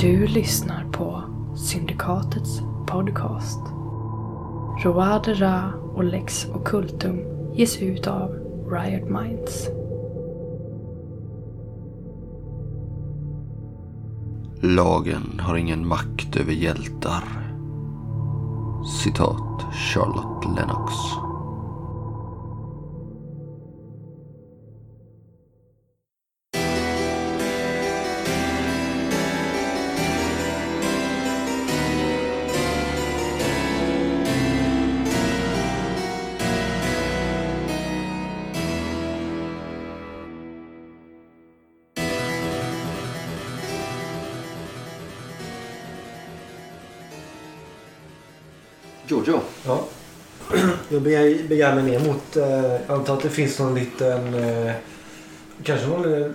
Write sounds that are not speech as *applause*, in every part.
Du lyssnar på Syndikatets podcast. Roade Ra och Lex Occultum ges ut av Riot Minds. Lagen har ingen makt över hjältar. Citat Charlotte Lennox. Beger mig ner mot... Eh, jag antar att det finns någon liten... Eh, kanske någon, eh,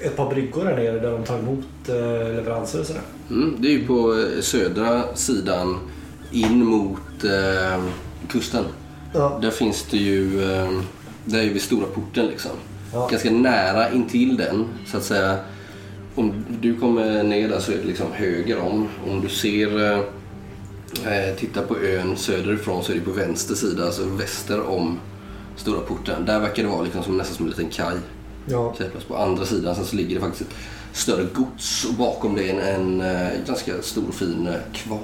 ett par bryggor där nere där de tar emot eh, leveranser och sådär. Mm, det är ju på eh, södra sidan in mot eh, kusten. Ja. Där finns det ju... Eh, där är vid stora porten liksom. Ja. Ganska nära intill den så att säga. Om du kommer ner där så är det liksom höger om. Om du ser... Eh, tittar på ön söderifrån så är det på vänster sida, alltså väster om stora porten. Där verkar det vara liksom som, nästan som en liten kaj. Ja. På andra sidan sen så ligger det faktiskt ett större gods och bakom det är en, en eh, ganska stor fin eh, kvarn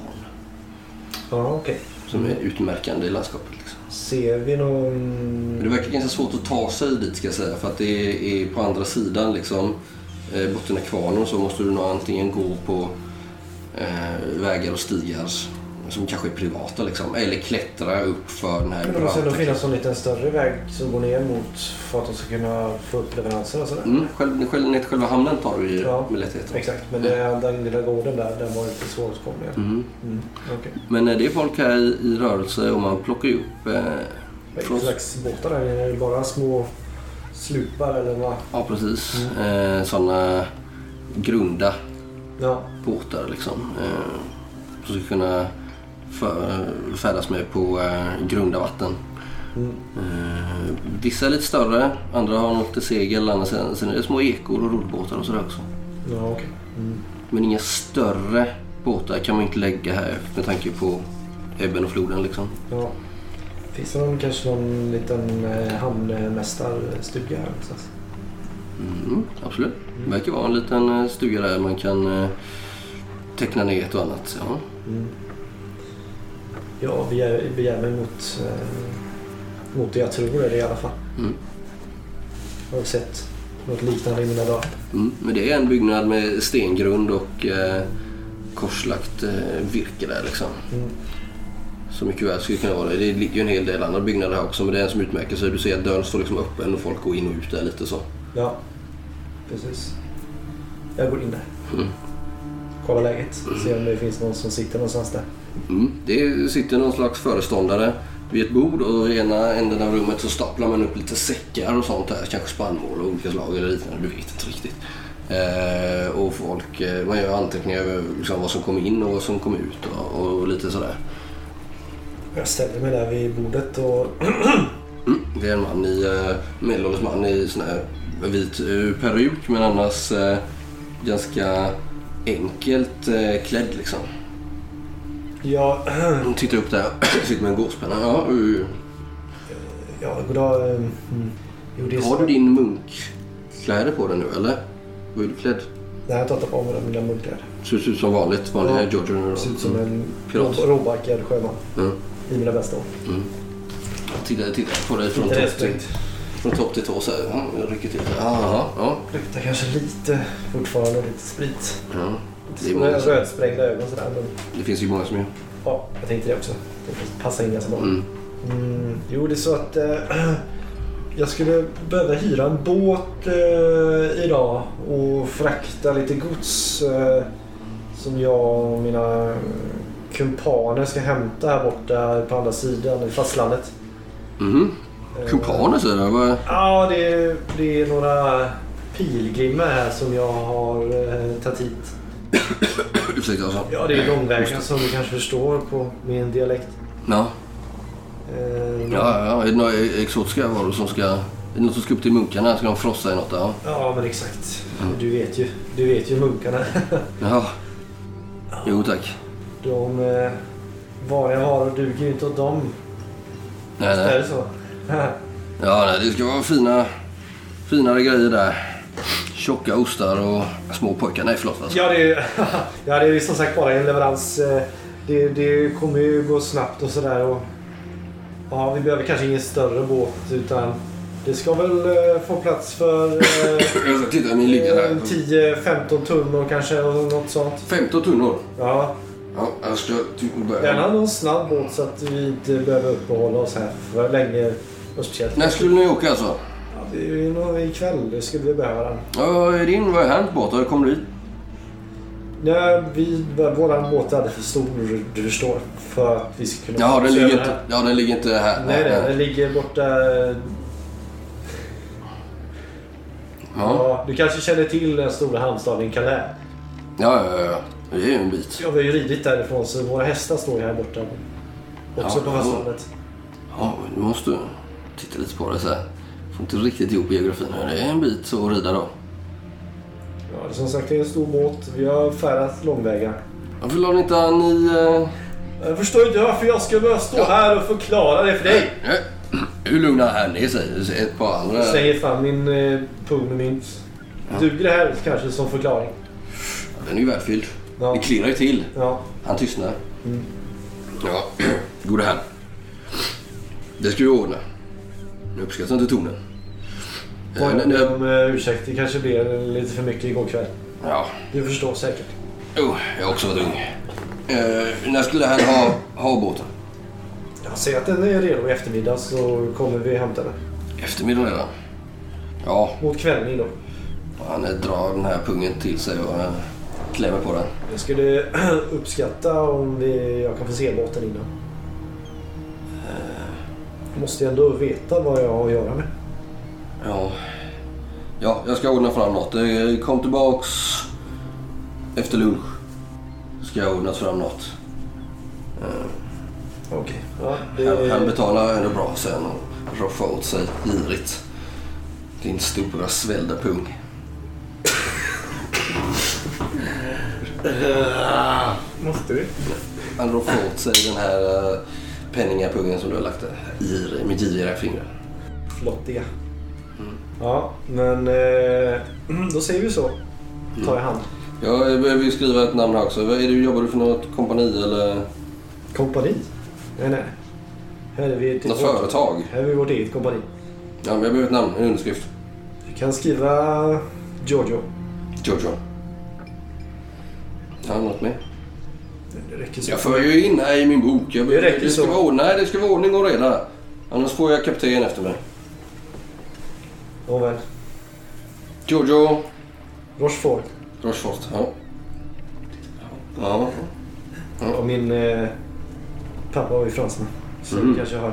Ja, okej. som är utmärkande i landskapet. Liksom. Ser vi någon... Men det verkar ganska svårt att ta sig dit ska jag säga för att det är, är på andra sidan liksom eh, botten av kvarnen så måste du nog antingen gå på eh, vägar och stigar som kanske är privata liksom eller klättra upp för den här Men det måste ändå finnas en liten större väg som går ner mot för att de ska kunna få upp leveranser och sådär. Mm, själv, själv, ner till själva hamnen tar du ju Ja. med lätthet. Exakt, men det, den lilla gården där, den var lite svåråtkomlig. Mm. Mm. Okej. Men eh, det är folk här i, i rörelse och man plockar ju upp eh, Vad är det slags båtar nere? Är det bara små slupar eller vad? Ja, precis. Eh, sådana grunda Ja. båtar liksom. Eh, som ska kunna för, färdas med på eh, grunda vatten. Mm. Eh, vissa är lite större, andra har nog lite segel. Andra sen, sen är det små ekor och roddbåtar och sådär också. Ja, okej. Mm. Men inga större båtar kan man inte lägga här med tanke på ebben och floden liksom. Ja. Finns det någon, kanske någon liten eh, hamnmästarstuga här någonstans? Mm, absolut. Det verkar vara en liten stuga där man kan teckna ner ett och annat. Ja. Mm. Jag begär, begär mig mot, eh, mot det jag tror är det i alla fall. Mm. Jag har sett något liknande i mina dagar. Mm, men det är en byggnad med stengrund och eh, korslagt eh, virke där liksom. Mm. Så mycket väl skulle det kunna vara det. Det ligger ju en hel del andra byggnader här också men det är en som utmärker sig. Du ser att dörren står liksom öppen och folk går in och ut där lite så. Ja, precis. Jag går in där. Mm. Kollar läget. Ser om det finns någon som sitter någonstans där. Mm. Det sitter någon slags föreståndare vid ett bord och i ena änden av rummet så staplar man upp lite säckar och sånt här. Kanske spannmål av olika slag eller liknande. Du vet inte riktigt. Eh, och folk, eh, man gör anteckningar över liksom vad som kom in och vad som kom ut och, och lite sådär. Jag ställer mig där vid bordet och... Mm. Det är en man i, eh, medelålders man i sån här vit eh, peruk men annars eh, ganska enkelt eh, klädd liksom. Ja, Hon tittar upp där, sitter med en gåspenna. Ja, uh, ja goddag. eh, Mm. Jo, har du din munkkläder på dig nu eller? Hur är du klädd? Nej, jag tar på mig mina munkar. Ser ut som vanligt? Vanliga Ja. Då? Ser ut som en Pirat. ro- råbarkad sjöman. Mm. I mina bästa år. Mm. Titta, titta på dig från topp till, respekt. från topp till tå så här. Ja, jag rycker till. Jaha, ja. Luktar kanske lite fortfarande lite sprit. ja. Det, är många som, rödsprängda ögon sådär. Men det finns ju många som gör. ja, jag tänkte det också. Det passar in ganska bra. Mm. Mm, jo, det är så att eh, *clears throat* jag skulle behöva hyra en båt eh, idag och frakta lite gods eh, som jag och mina kumpaner ska hämta här borta på andra sidan i fastlandet. Mhm. Eh, Kumpaner där. Vad... Ja, det är, det är några pilgrimer här som jag har eh, tagit hit. *coughs* Ursäkta alltså. Ja, det är långväga som du kanske förstår på min dialekt. Ja. Eh, Ja, ja, är det några exotiska varor som ska... Är det något som ska upp till munkarna? Ska de frossa i något? Ja. Ja, men exakt. Du vet ju, du vet ju munkarna. *laughs* Jaha. Jo tack. De eh, vanliga varor duger ju inte åt dem. Nej, Är nej. det så? *laughs* Ja, nej, det ska vara fina, finare grejer där. Tjocka ostar och små pojkar. Nej, förlåt. Alltså. ja, det är, *laughs* ja, det är som sagt bara en leverans. Eh, Det, det kommer ju gå snabbt och sådär. Ja, vi behöver kanske ingen större båt utan det ska väl eh, få plats för eh, *coughs* Jag ska titta i min liggare eh, här. 10-15 tunnor kanske något sånt. 15 tunnor. Ja, Ja, jag ska ty- börja. gärna någon snabb båt så att vi inte behöver uppehålla oss här för länge. Speciellt. När skulle ni åka alltså? Ja, det är nog ikväll det skulle vi behöva den. Ja, din? Vad är hans båt? Har du dit? Nej, vi, våran båt är för stor, du förstår. För att vi ska kunna Ja, den ligger inte, här. ja, den ligger inte här. Nej, nej, den ligger borta... Ja, Ja, du kanske känner till den stora hamnstaden Calais? ja, ja. ja. Det är ju en bit. Ja, vi har ju ridit därifrån så våra hästar står ju här borta. Också Ja, på ja. fastlandet. Ja, du måste titta lite på det så här. Får inte riktigt ihop geografin. Det är en bit att rida då. Ja, som sagt, det är en stor båt. Vi har färdat långväga. Varför la ni inte an i... Uh... Jag förstår inte varför jag ska behöva stå här och förklara det för dig. Hur lugna här ner sig. Ett par andra... Jag slänger fram min eh, pung med mynt. Duger det här kanske som förklaring? Den är ju välfylld. Ja. Det klirrar ju till. Ja. Han tystnar. Mm. Ja, *clears throat* gode herr. Det ska vi ordna. Nu uppskattar inte tonen. Eh, Oj, n- n- om uh, ursäkt, det kanske blev lite för mycket igår kväll. Ja, Du förstår säkert. oh, jag har också varit ung. Eh, när skulle han ha, ha båten? Jag säger att den är redo i eftermiddag så kommer vi hämta den. Eftermiddag redan? Ja, Mot kvällning då. han eh, drar den här pungen till sig och eh, klämmer på den. Jag skulle *clears throat* uppskatta om vi, jag kan få se båten innan. Jag måste ju ändå veta vad jag har att göra med. Ja, ja jag ska ordna fram något. Eh, Kom tillbaks efter lunch. Ska jag ordna fram något. Okej. Ja, Han, han det... betalar ändå bra sen och roffar åt sig girigt. Din stora svällda pung. Måste du? Han roffar åt sig den här penningapungen som du har lagt där i, med giriga fingrar. Flottiga. Ja, men eh, *clears throat* då säger vi så. Tar jag hand. Jag behöver ju skriva ett namn här också. Är det, jobbar du för något kompani eller Kompani? Nej, nej. Här är vi ett något vårt, företag? Här är vi vårt eget kompani. Ja, men jag behöver ett namn, en underskrift. Vi kan skriva Giorgio. Jojo. Ja, något mer? Det räcker så. Jag för ju in här i min bok. Jag, Det räcker det ska så. Vara, nej, det ska vara ordning och reda. Annars får jag kapten efter mig. Nåväl. Jojo Rochefort. Rochefort. Ja. Ja. Och min eh, pappa var ju fransman. Så Mm. kanske har...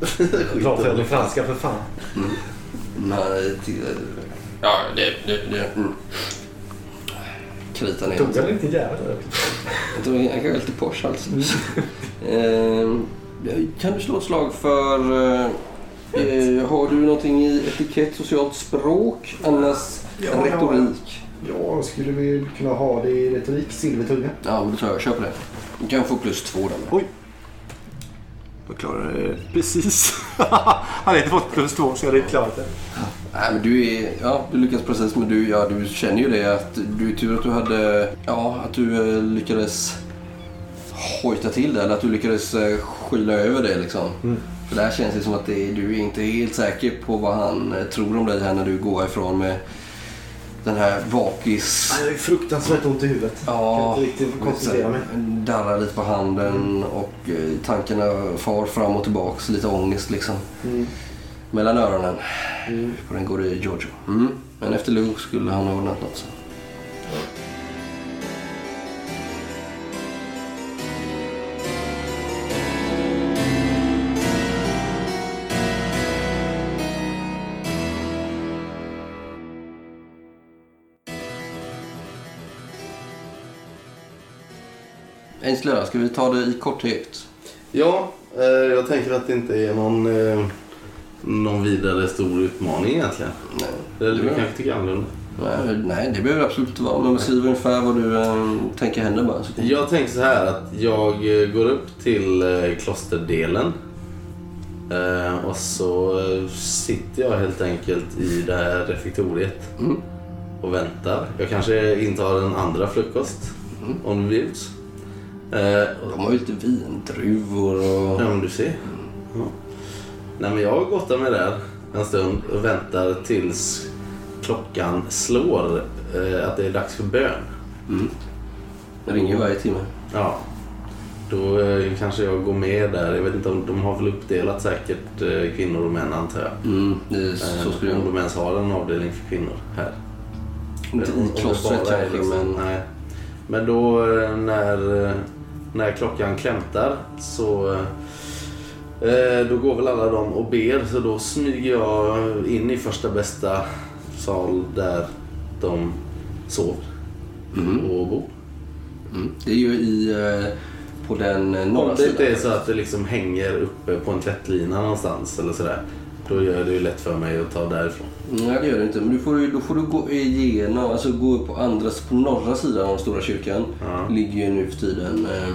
*laughs* Jag pratar ändå franska för fan. Nej, till, ja, det... det, det mm. Krita ner. Tog jag en liten jävel där? Jag tror jag kan lite Porsche alltså. Ehm, kan du slå ett slag för... eh, eh, har du någonting i etikett, socialt språk, annars Ja, retorik? Ja, skulle vi kunna ha det i retorik? Silvertunga. Ja, men då tar jag. Kör på det. Du kan få plus två där. Oj. Jag klarade det precis. *laughs* hade inte fått plus två så jag hade klarat det. Nej, men du är... Ja, du lyckas precis. Men du, ja, du känner ju det att du är tur att du hade... Ja, att du eh, lyckades hojta till det. Eller att du lyckades eh, skyla över det liksom. För där känns det som att det, du är inte helt säker på vad han eh, tror om dig här när du går ifrån med den här vakis... Jag har fruktansvärt ont i huvudet. Ja, Jag kan inte riktigt koncentrera mig. darrar lite på handen och eh, tankarna far fram och tillbaks. Lite ångest liksom. Mm. Mellan öronen. På den går det Giorgio. Mm. Men efter lunch skulle han ha ordnat något sen. Ainsley, ska vi ta det i korthet? Ja, eh, jag tänker att det inte är någon, eh, någon vidare stor utmaning egentligen. Nej. Eller du kanske tycker annorlunda? Nej, nej, det behöver absolut inte vara. Men beskriv ungefär vad du eh, tänker händer bara. Jag tänker så här att jag eh, går upp till eh, klosterdelen. Eh, och så sitter jag helt enkelt i det här refektoriet Mm. och väntar. Jag kanske intar en andra frukost om det bjuds. Eh, De har ju lite vindruvor och... Ja, men du ser. Ja. Nej, men jag gottar mig där en stund och väntar tills klockan slår eh, att det är dags för bön. Det ringer ju varje timme. Ja. Då eh, kanske jag går med där. Jag vet inte om de har väl uppdelat säkert eh, kvinnor och män antar jag. Mm, det är, så Eh, skulle om jag... de ens har en avdelning för kvinnor här. Inte Om- om i klostret kanske, liksom- men... Nej. Men då eh, när, när klockan klämtar så eh, då går väl alla de och ber så då smyger jag in i första bästa sal där de sover och bor. Mm. Det är ju i... Eh, på den eh, Om norra det inte sidan. är så att det liksom hänger uppe på en tvättlina någonstans eller sådär. Då gör det ju lätt för mig att ta därifrån. Nej, det gör det inte. Men du får, då får du gå igenom, alltså gå på andra, på norra sidan av stora kyrkan. Ja. ligger ju nu för tiden eh,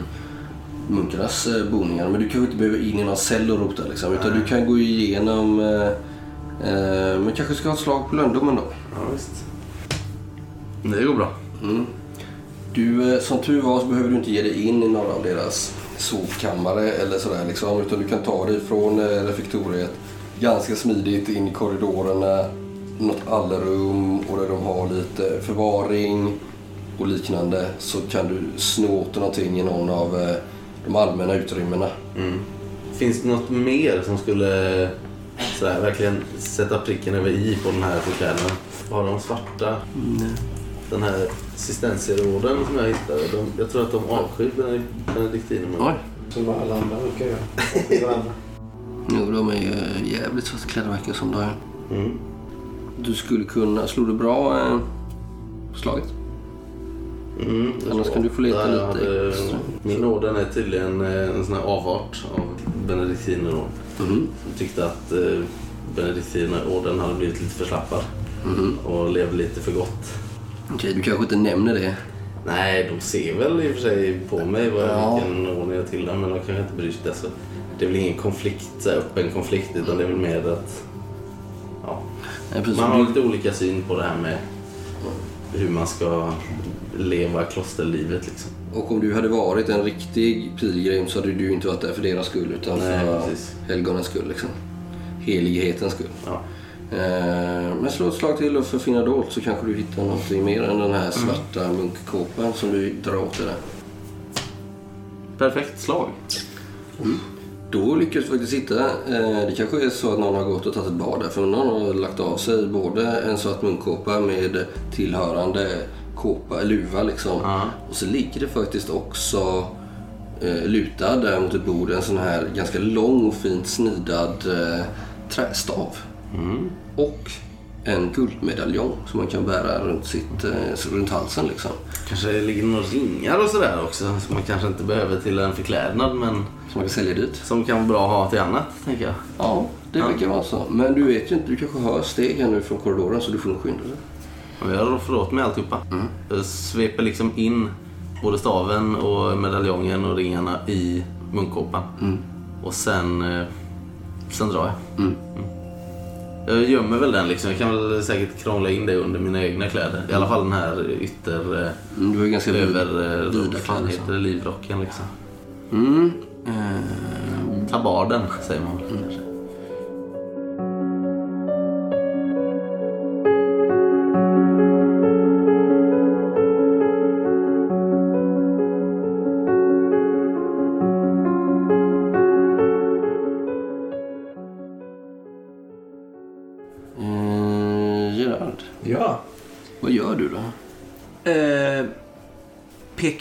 munkarnas eh, boningar. Men du kanske inte behöver in i någon cell och rota liksom. Utan du kan gå igenom, eh, eh, men kanske ska ha ett slag på löndomen då. Ja, visst. Det går bra. Mm. Du, eh, som tur var så behöver du inte ge dig in i några av deras sovkammare eller sådär liksom. Utan du kan ta dig från eh, refektoriet ganska smidigt in i korridorerna, något allrum och där de har lite förvaring och liknande. Så kan du sno åt någonting i någon av eh, de allmänna utrymmena. Mm. Finns det något mer som skulle sådär, verkligen sätta pricken över i på den här chokladen? Har de svarta? Den här cistenserorden som jag hittade. De, jag tror att de avskyr benedikt- benediktinerna. Oj. Som alla andra brukar göra. *laughs* Jo, de är ju jävligt svartklädda verkar som det. Mm. Du skulle kunna... Slog du bra eh, på slaget? Mm, Annars kan du få leta lite hade- extra. Min orden är tydligen eh, en sån här avart av benediktinerorden. Mhm. Jag tyckte att eh, benediktinerorden hade blivit lite förslappad Mhm. och levde lite för gott. Okej, du kanske inte nämner det. Nej, de ser väl i och för sig på mig vad, Ja. vilken ordning jag tillhör men de kanske inte bryr sig. Alltså, det är väl ingen konflikt, så här, öppen konflikt utan det är väl mer att ja, Precis. man har lite olika syn på det här med hur man ska leva klosterlivet liksom. och om du hade varit en riktig pilgrim så hade du inte varit där för deras skull utan Nej, för precis. helgonens skull. Liksom. Helighetens skull. Ja. Eh, men slå ett slag till och för finna dolt så kanske du hittar någonting mer än den här svarta munkkåpan som du drar åt dig där. Perfekt slag. Då lyckas du faktiskt hitta, eh, det kanske är så att någon har gått och tagit ett bad där för någon har lagt av sig både en svart munkåpa med tillhörande kåpa, luva liksom. Ja. Och så ligger det faktiskt också eh, lutad där mot ett bord en sån här ganska lång och fint snidad eh, trästav. Och en guldmedaljong som man kan bära runt, sitt, eh, runt halsen liksom. Kanske det ligger några ringar och sådär också som man kanske inte behöver till en förklädnad men Som man kan sälja dit. som kan vara bra att ha till annat tänker jag. Ja, det verkar vara så. Men du vet ju inte, du kanske hör steg här nu från korridoren så du får nog skynda dig. Jag rår förlåt med alltihopa. Jag sveper liksom in både staven och medaljongen och ringarna i munkåpan. Och sen, eh, sen drar jag. Mm. Jag gömmer väl den liksom. Jag kan väl säkert krångla in det under mina egna kläder. I alla fall den här ytter... eh, Mm, du ju ganska Över... eh, vida fan kläder. heter det? Livrocken liksom. Mm. Eh, Tabarden säger man väl kanske.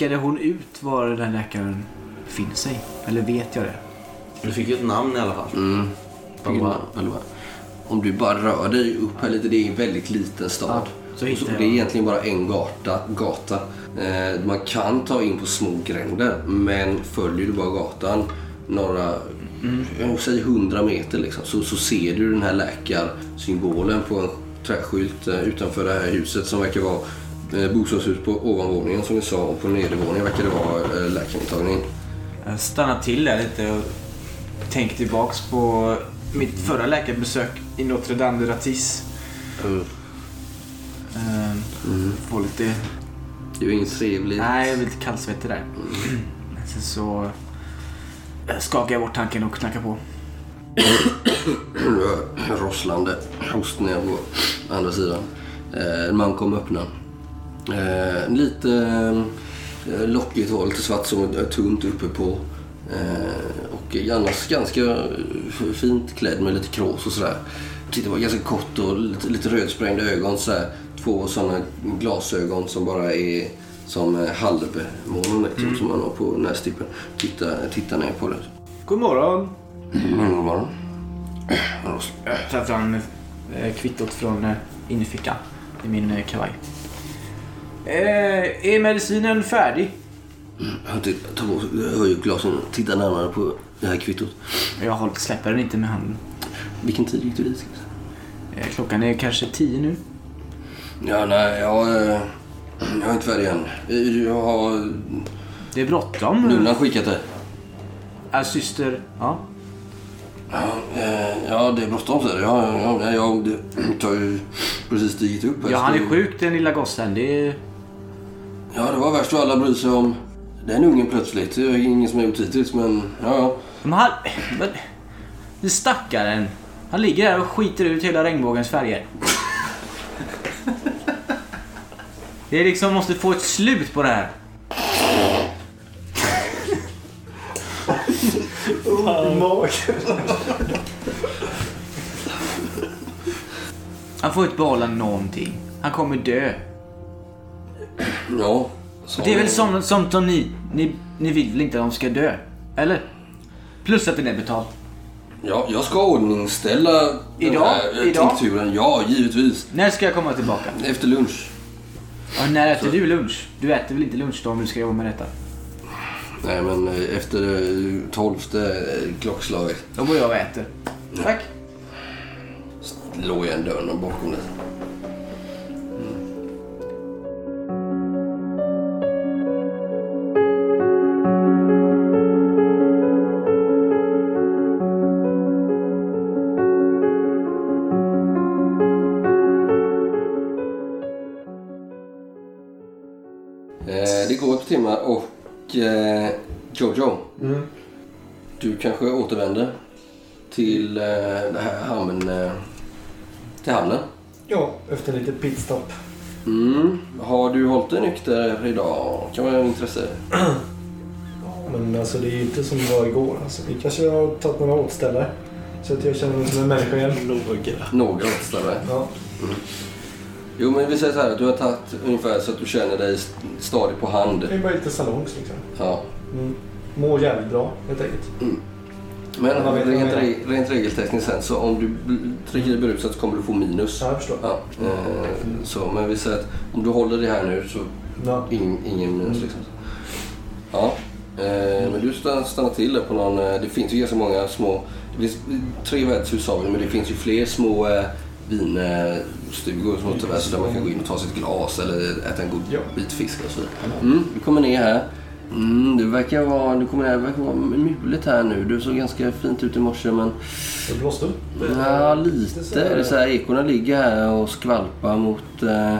Pekade hon ut var den här läkaren befinner sig? Eller vet jag det? Du fick ju ett namn i alla fall. Mm. Palva. Om du bara rör dig upp här lite, det är en väldigt liten stad. Ja, så så, det är egentligen bara en gata. gata. Eh, man kan ta in på små gränder, men följer du bara gatan några, Mm. jag säger 100 meter liksom, så, så ser du den här läkarsymbolen på en träskylt eh, utanför det här huset som verkar vara bostadshus på ovanvåningen som vi sa och på nedervåningen verkar det vara eh, läkarmottagning. Jag stannar till där lite och tänker tillbaks på mitt förra läkarbesök i Notre Dame de Ratis. Mm. Ehm, Får lite... Det är inget trevligt. Nej, jag blir lite kallsvettig där. Sen så skakar jag bort tanken och knackar på. *coughs* Rosslande host ner på andra sidan. Eh, En man kom och öppnade. Eh, Lite eh, lockigt var lite svart som är tunt uppe på. Eh, Och annars ganska fint klädd med lite krås och sådär. Titta var ganska kort och lite, lite rödsprängda ögon sådär. Två sådana glasögon som bara är som eh, halvmånen liksom, som man har på nästippen. Titta, titta ner på det. God morgon! Mm, god morgon. Jag tar fram kvittot från eh, innerfickan i min eh, kavaj. Eh, är medicinen färdig? Han tittar- tar på sig- höjer glasen och tittar närmare på det här kvittot. Jag släpper den inte med handen. Vilken tid gick du dit? Eh, klockan är kanske tio nu. Ja, nej, jag, eh, jag är inte färdig än. Eh, Jag har Det är bråttom. Nunnan skickat det. Äh, syster. Ja. Ja, eh, ja det är bråttom det. Ja, ja, ja, ja, det tar ju precis stigit upp. ja, han är sjuk den lilla gossen. Det är... Ja, det var värst vad alla bryr sig om den ungen plötsligt. Det är ingen som har gjort hittills, men ja, ja. Men han... Men... Det stackaren. Han ligger där och skiter ut hela regnbågens färger. Det är liksom måste få ett slut på det här. Han får inte behålla någonting. Han kommer dö ja så- Det är väl som, som, som ni, ni... Ni vill väl inte att de ska dö? Eller? Plus att den är betald. Ja, jag ska ordningställa den Idag? här eh, Idag? tinkturen. Ja, givetvis. När ska jag komma tillbaka? Efter lunch. Ja, när äter du lunch? Du äter väl inte lunch då om du ska jobba med detta? Nej, men eh, efter eh, tolfte klockslaget Då går jag och äter. Tack. låg jag en dörren bakom det. Eh, Jojo. Du kanske återvänder till eh, det här hamn, eh, till hamnen. Ja, efter lite pitstop. Mm. Har du hållit dig nykter idag? kan vara av intresse. *clears throat* Ja, men alltså det är ju inte som det var igår. Alltså, vi kanske har tagit några återställare. Så att jag känner mig som en människa igen. Några. Några återställare. Ja. Jo, men vi säger så här att du har tagit ungefär så att du känner dig st- stadig på hand. Det är bara lite salongs liksom. Ja. Mm. Mår jävligt bra helt enkelt. Men Ja, vad vet rent, re- rent regeltekniskt sett så om du dricker berusad så kommer du få minus. Ja, jag förstår. Ja, eh, så, men vi säger att om du håller det här nu så Ja. ing, ingen minus liksom. Ja, eh, men du stannar, till där på någon, eh, det finns ju ganska många små, det finns tre värdshus har vi men det finns ju fler små vinstugor som återvärs där man kan gå in och ta sitt glas eller äta en god Ja. bit fisk och så vidare. Mm, du kommer ner här. Mm, det verkar vara, du kommer det verkar vara mulet här nu. Du såg ganska fint ut i morse men Det blåste upp. ja, lite. Det är så här, ekorna ligger här och skvalpar mot, eh,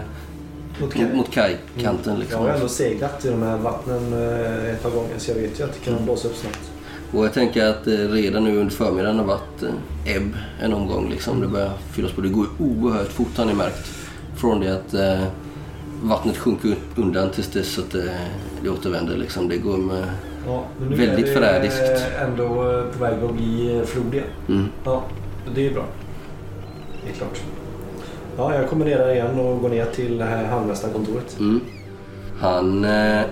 Mot mot, mot kajkanten. Jag Liksom. har ändå seglat i de här vattnen eh, ett par gånger så jag vet ju att det kan blåsa upp snabbt. Och jag tänker att eh, redan nu under förmiddagen har varit eh, ebb en omgång. Liksom. Det börjar fyllas på. Det går oerhört fort har ni märkt. Från det att eh, vattnet sjunker undan tills dess att eh, det återvänder. Liksom. Det går med... Ja, men nu Väldigt är det förrädiskt. ändå på väg att bli flod igen. Mm. Ja, det är bra. Det är klart. Ja, jag kommer ner igen och går ner till det här handmästarkontoret. Mm. Han eh,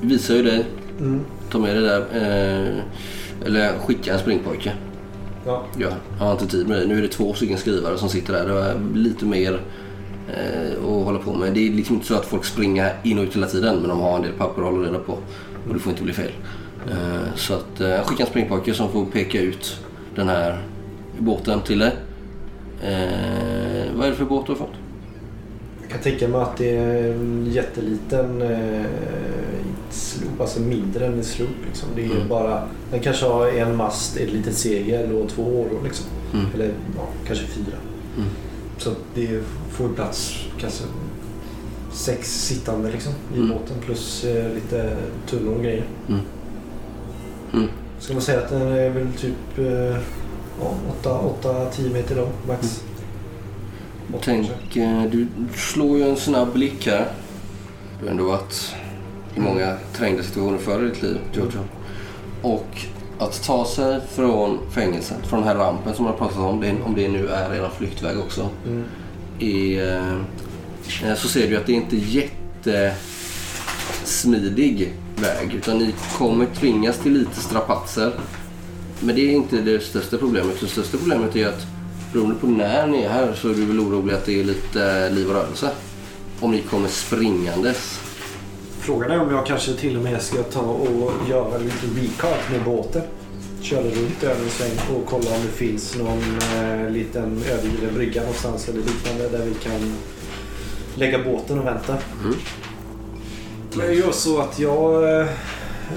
visar ju dig. Mm. Ta med det där. Eh, eller skicka en springpojke. Ja, Ja, jag har inte tid med det. Nu är det två stycken skrivare som sitter där. Det var lite mer eh, att hålla på med. Det är liksom inte så att folk springer in och ut hela tiden men de har en del papper att hålla reda på. Och det får inte bli fel. Eh, så att eh, skicka en springpojke som får peka ut den här båten till dig. Eh, vad Vad är det för båt du har fått? Jag kan tänka mig att det är en jätteliten eh, sloop, alltså mindre än en sloop. Liksom. Det är Mm. bara, den kanske har en mast, ett litet segel och två åror. Liksom. Mm. Eller ja, kanske fyra. Mm. Så det får plats kanske sex sittande liksom, i Mm. båten plus eh, lite tunnor och grejer. Mm. Mm. Ska man säga att den är väl typ eh, ja, 8-10 meter lång max. Tänk, eh, du slår ju en snabb blick här. Du har ändå varit i många trängda situationer förr i ditt liv, Jojo. Och att ta sig från fängelset, från den här rampen som jag pratat om, det, om det nu är en flyktväg också, Mm. är, eh, så ser du att det är inte jättesmidig väg. Utan ni kommer tvingas till lite strapatser. Men det är inte det största problemet. Det största problemet är att beroende på när ni är här så är du väl orolig att det är lite eh, liv och rörelse. Om ni kommer springandes. Frågan är om jag kanske till och med ska ta och göra lite recard med båten. Köra runt över en sväng och kolla om det finns någon eh, liten övergiven brygga någonstans eller liknande där vi kan lägga båten och vänta. Mm. Jag gör så att jag eh,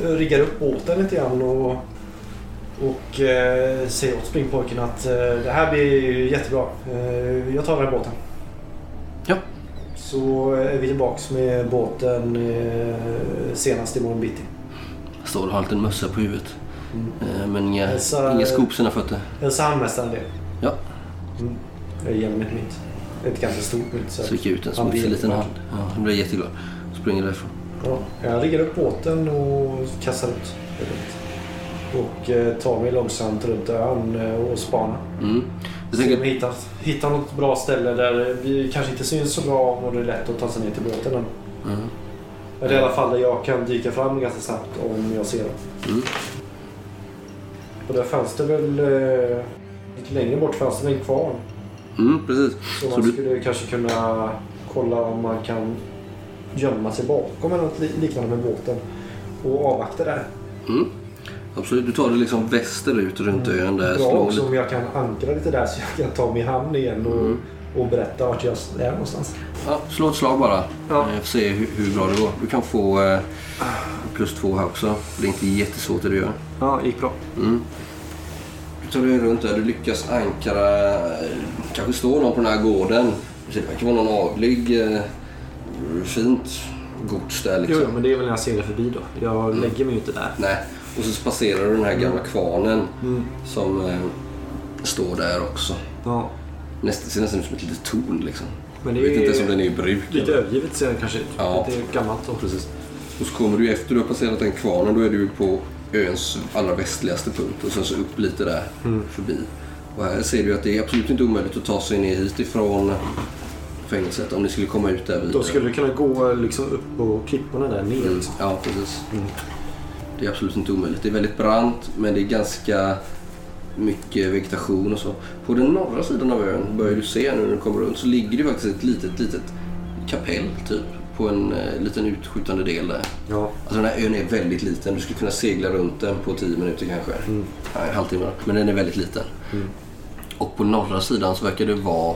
riggar upp båten lite grann och, och eh, säger åt springpojken att eh, det här blir jättebra. Eh, jag tar den här båten. Så är vi tillbaks med båten eh, senast imorgon bitti. Står och har en liten mössa på huvudet. Mm. Eh, Men inga, Hälsa- inga skor på sina fötter. Hälsa handmästaren det. Ja. Mm. Jag ger honom ett mynt. Ett ganska stort mynt. Så. Så gick jag ut en smutsig liten hand. Ja, han blev jätteglad. Springer därifrån. Ja, jag riggar upp båten och kastar ut. Och eh, tar mig långsamt runt ön eh, och spanar. Mm. Jag tänker, vi hittar, hittar något bra ställe där vi kanske inte syns så bra och det är lätt att ta sig ner till båten. mm. Eller i alla fall där jag kan dyka fram ganska snabbt om jag ser dem. Mm. Och där fanns det väl... Eh, lite längre bort fanns det en kvarn. Mm, precis. Så Så man du- skulle kanske kunna kolla om man kan gömma sig bakom eller något li- liknande med båten. Och avvakta där. Mm. Absolut, du tar det liksom västerut runt ön där. Mm. Bra Slår också lite. om jag kan ankra lite där så jag kan ta mig i hamn igen och, Mm. och berätta vart jag är någonstans. Ja, slå ett slag bara. Ja. Eh, Får se hur, hur bra det går. Du kan få eh, plus två här också. Det är inte jättesvårt det du gör. Ja, gick bra. Mm. Du tar dig runt där. Du lyckas ankra. eh, kanske står någon på den här gården. Det verkar vara någon adlig. Eh, fint gods där liksom. Jo, jo, men det är väl när jag seglar förbi då. Jag lägger mig ju inte där. Nej. Och så passerar du den här gamla kvarnen Mm. som eh, står där också. Ja. Nästan, ser nästan ut som ett litet torn liksom. Men Jag det vet inte ens om är den är i bruk. lite övergivet ser det kanske ut. Ja. Är gammalt då. Precis. Och så kommer du efter du har passerat den kvarnen, då är du på öns allra västligaste punkt och sen så upp lite där Mm. förbi. Och här ser du att det är absolut inte omöjligt att ta sig ner hit ifrån fängelset om ni skulle komma ut där vidare. Då skulle du kunna gå liksom upp på klipporna där ner. Mm, Liksom. ja, precis. Mm. Det är absolut inte omöjligt. Det är väldigt brant men det är ganska mycket vegetation och så. På den norra sidan av ön börjar du se nu när du kommer runt så ligger det faktiskt ett litet, litet kapell typ på en eh, liten utskjutande del där. Ja. Alltså den här ön är väldigt liten. Du skulle kunna segla runt den på 10 minuter kanske. Mm. Ja, en halvtimme. Men den är väldigt liten. Mm. Och på norra sidan så verkar det vara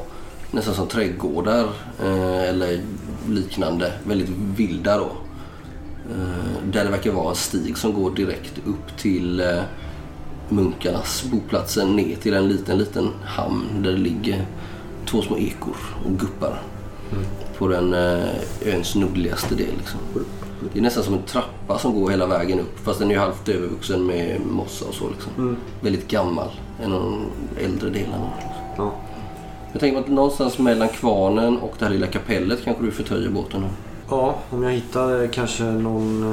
nästan som trädgårdar eh, eller liknande. Väldigt vilda då. Eh, där det verkar vara en stig som går direkt upp till eh, munkarnas boplatser ner till en liten, liten hamn där det ligger två små ekor och guppar. På den eh, öns nordligaste del. Liksom. Det är nästan som en trappa som går hela vägen upp fast den är ju halvt övervuxen med mossa och så. Liksom. Mm. Väldigt gammal. En av de äldre delarna. Ja. Jag tänker att någonstans mellan kvarnen och det här lilla kapellet kanske du förtöjer båten. Ja, om jag hittar eh, kanske någon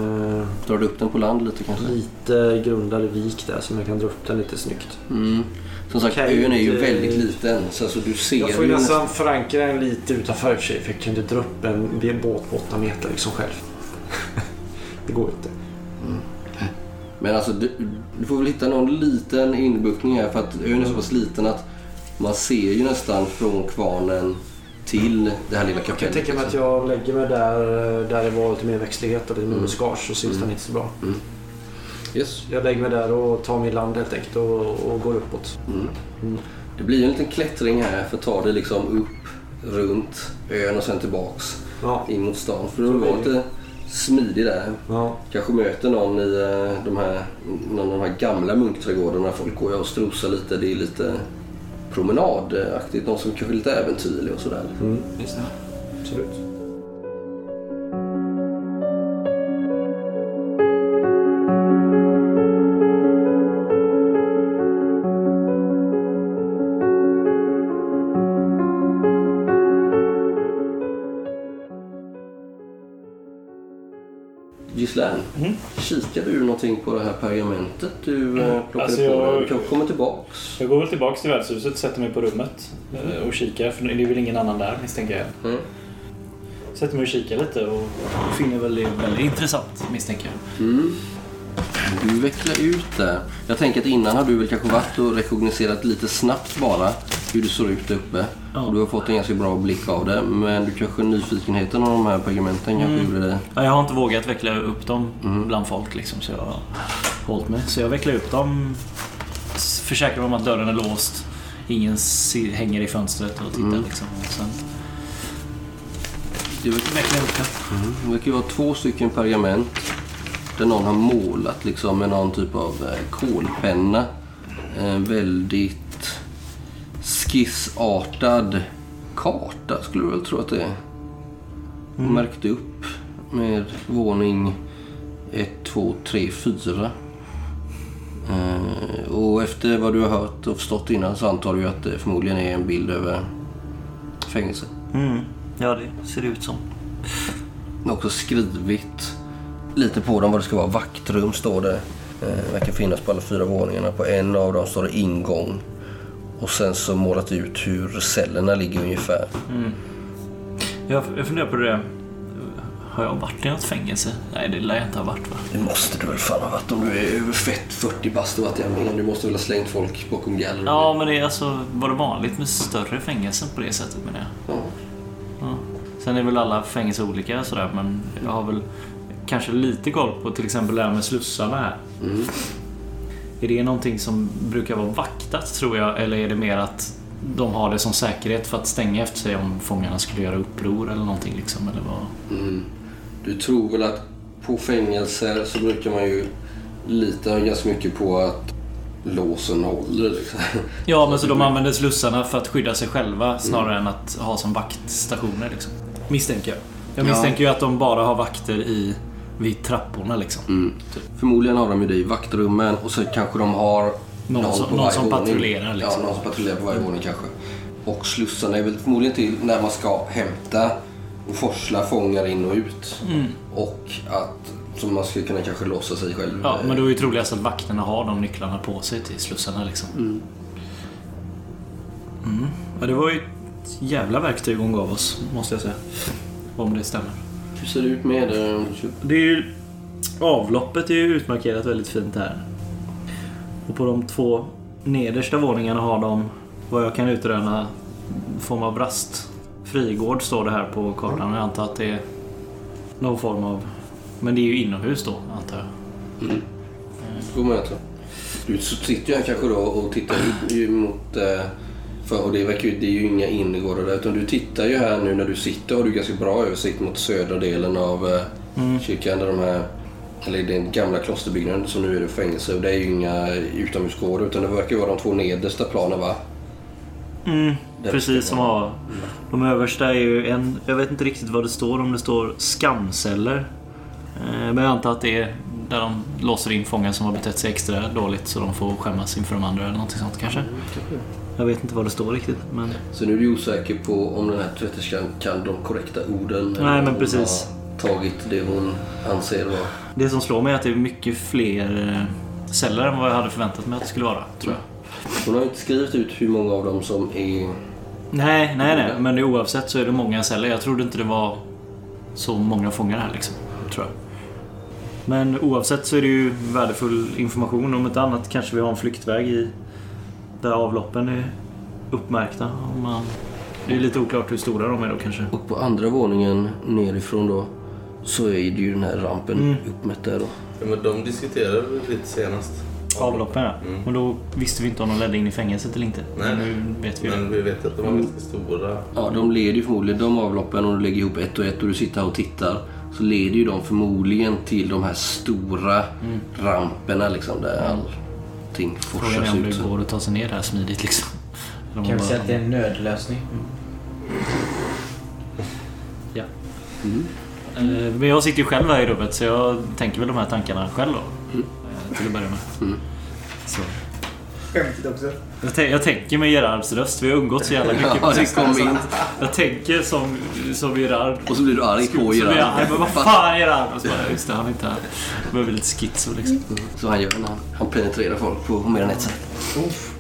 eh, Drar du upp den på land lite kanske? lite grundare vik där som jag kan dra upp den lite snyggt. Mm. Som sagt, Okej, ön är ju det- väldigt liten. Så alltså, du ser Jag får ju nästan förankra den lite utanför för sig för jag kan inte dra upp en båt på 8 meter liksom själv. *laughs* det går inte. Men alltså du, du får väl hitta någon liten inbuktning här för att ön är så pass liten att man ser ju nästan från kvarnen till det här lilla Jag kan kapellet. tänka mig att liksom. jag lägger mig där, där det var lite mer växtlighet och lite mer Mm. buskage så syns Mm. den inte så bra. Yes. Jag lägger mig där och tar mig i land helt enkelt och, och går uppåt. Mm. Mm. Det blir en liten klättring här för att ta dig liksom upp runt ön och sen tillbaks Ja. in mot stan. För du var lite smidig där. Ja. Kanske möter någon i eh, de här, någon av de här gamla munkträdgårdarna. Folk går och strosar lite. Det är lite promenadaktigt. Någon som kanske är lite äventyrlig och sådär. Mm. Just det. Absolut. Kikade du någonting på det här pergamentet du eh, plockade Alltså, på dig? Du kanske kommer tillbaks? Jag går väl tillbaks till värdshuset, sätter mig på rummet eh, och kikar. För det är väl ingen annan där misstänker jag. Mm. Sätter mig och kikar lite och finner väl det väldigt intressant misstänker jag. Mm. Du vecklar ut det. Jag tänker att innan har du väl kanske varit och rekognoserat lite snabbt bara hur det såg ut där uppe. Ja. Och du har fått en ganska bra blick av det. Men du kanske nyfikenheten av de här pergamenten kanske gjorde det. Ja, jag har inte vågat veckla upp dem bland folk liksom, så jag har hållit mig. Så jag vecklar upp dem, försäkrar mig om att dörren är låst, ingen hänger i fönstret och tittar liksom. Och sen Det verkar, upp det. verkar vara två stycken pergament. Där någon har målat liksom med någon typ av eh, kolpenna. En väldigt skissartad karta skulle du väl tro att det är. Mm. Märkte upp med våning 1, 2, 3, 4. Eh, och efter vad du har hört och förstått innan så antar du att det förmodligen är en bild över fängelse. Mm. Ja, det ser det ut som. Det också skrivit lite på dem vad det ska vara. Vaktrum står det. Eh, verkar finnas på alla fyra våningarna. På en av dem står det ingång. Och sen så målat ut hur cellerna ligger ungefär. Jag, jag funderar på det. Har jag varit i något fängelse? Nej, det lär jag inte ha varit va? Det måste du väl fan ha varit om du är över fett 40 bast och varit i armén. Du måste väl ha slängt folk bakom galler. Ja, men det är alltså, var det vanligt med större fängelsen på det sättet menar jag? Ja. Ja. Sen är väl alla fängelser olika sådär, men jag har väl kanske lite koll på till exempel det här med slussarna här. Mm. Är det någonting som brukar vara vaktat tror jag, eller är det mer att de har det som säkerhet för att stänga efter sig om fångarna skulle göra uppror eller någonting liksom? Eller vad? Mm. Du tror väl att på fängelser så brukar man ju lita ganska mycket på att låsen håller. Liksom. *laughs* Ja, men så de använder slussarna för att skydda sig själva snarare än att ha som vaktstationer liksom. Misstänker jag. Jag Ja. misstänker ju att de bara har vakter i vid trapporna liksom. Mm. Förmodligen har de ju det i vaktrummen och så kanske de har Någon som- på någon som patrullerar, liksom. Ja, någon som patrullerar på varje våning kanske. Och slussarna är väl förmodligen till när man ska hämta och forsla fångar in och ut. Mm. Och att så man ska kunna kanske låsa sig själv. Ja, men då är ju troligast att vakterna har de nycklarna på sig till slussarna liksom. Mm. Mm. Ja, det var ju ett jävla verktyg hon gav oss, måste jag säga. Om det stämmer. Hur ser det ut med det? Det är ju... Avloppet är ju utmarkerat väldigt fint här. Och på de två nedersta våningarna har de, vad jag kan utröna, form av rast. Frigård står det här på kartan. Jag antar att det är någon form av... Men det är ju inomhus då, antar jag. Gå med tror jag. Du sitter ju här kanske då och tittar ut mot... eh, För, och det, verkar ju, det är ju inga innergårdar där utan du tittar ju här nu när du sitter har du ganska bra översikt mot södra delen av eh, Mm. kyrkan där de här... Eller den gamla klosterbyggnaden som nu är det fängelse och det är ju inga utomhusgårdar utan det verkar vara de två nedersta planen va? Mm, precis som har... De översta är ju en... Jag vet inte riktigt vad det står. Om det står skamceller. Eh, Men jag antar att det är där de låser in fångar som har betett sig extra dåligt så de får skämmas inför de andra eller någonting sånt kanske. Jag vet inte vad det står riktigt men... Så nu är du osäker på om den här tvätterskan kan de korrekta orden. Nej, men precis. tagit det hon anser vara... Det som slår mig är att det är mycket fler eh, celler än vad jag hade förväntat mig att det skulle vara, tror jag. Hon har inte skrivit ut hur många av dem som är... Nej, nej, nej. Men oavsett så är det många celler. Jag trodde inte det var så många fångar här liksom. Tror jag. Men oavsett så är det ju värdefull information. Om inte annat kanske vi har en flyktväg i där avloppen är uppmärkta. Om man... Det är lite oklart hur stora de är då kanske. Och på andra våningen nerifrån då så är det ju den här rampen Mm. uppmätt där då. Ja, men de diskuterade lite senast. Avloppen ja. Men då visste vi inte om de ledde in i fängelset eller inte. Nej. Men nu vet vi. Men vi vet att de var ganska stora. Ja, de leder ju förmodligen de avloppen och du lägger ihop ett och ett och du sitter här och tittar. Så leder ju de förmodligen till de här stora ramperna liksom där allting Frågan är forsas om ut. det går att ta sig ner där smidigt liksom. Kan man vi säga att det är en nödlösning? Ja. Eh, Men jag sitter ju själv här i rummet så jag tänker väl de här tankarna själv då. Eh, Till att börja med. Så. Skämtigt också. Jag, jag tänker med Gerards röst. Vi har umgåtts så jävla mycket *laughs* Ja, på det sistone, kom så in. Jag tänker som, som Gerard. Och så blir du arg på blir jag, Gerard. "Nej, men vad fan Gerard? Och så bara, just det, han är inte här. Behöver lite schizo liksom. Så han gör när han, han penetrerar folk på mer än ett sätt.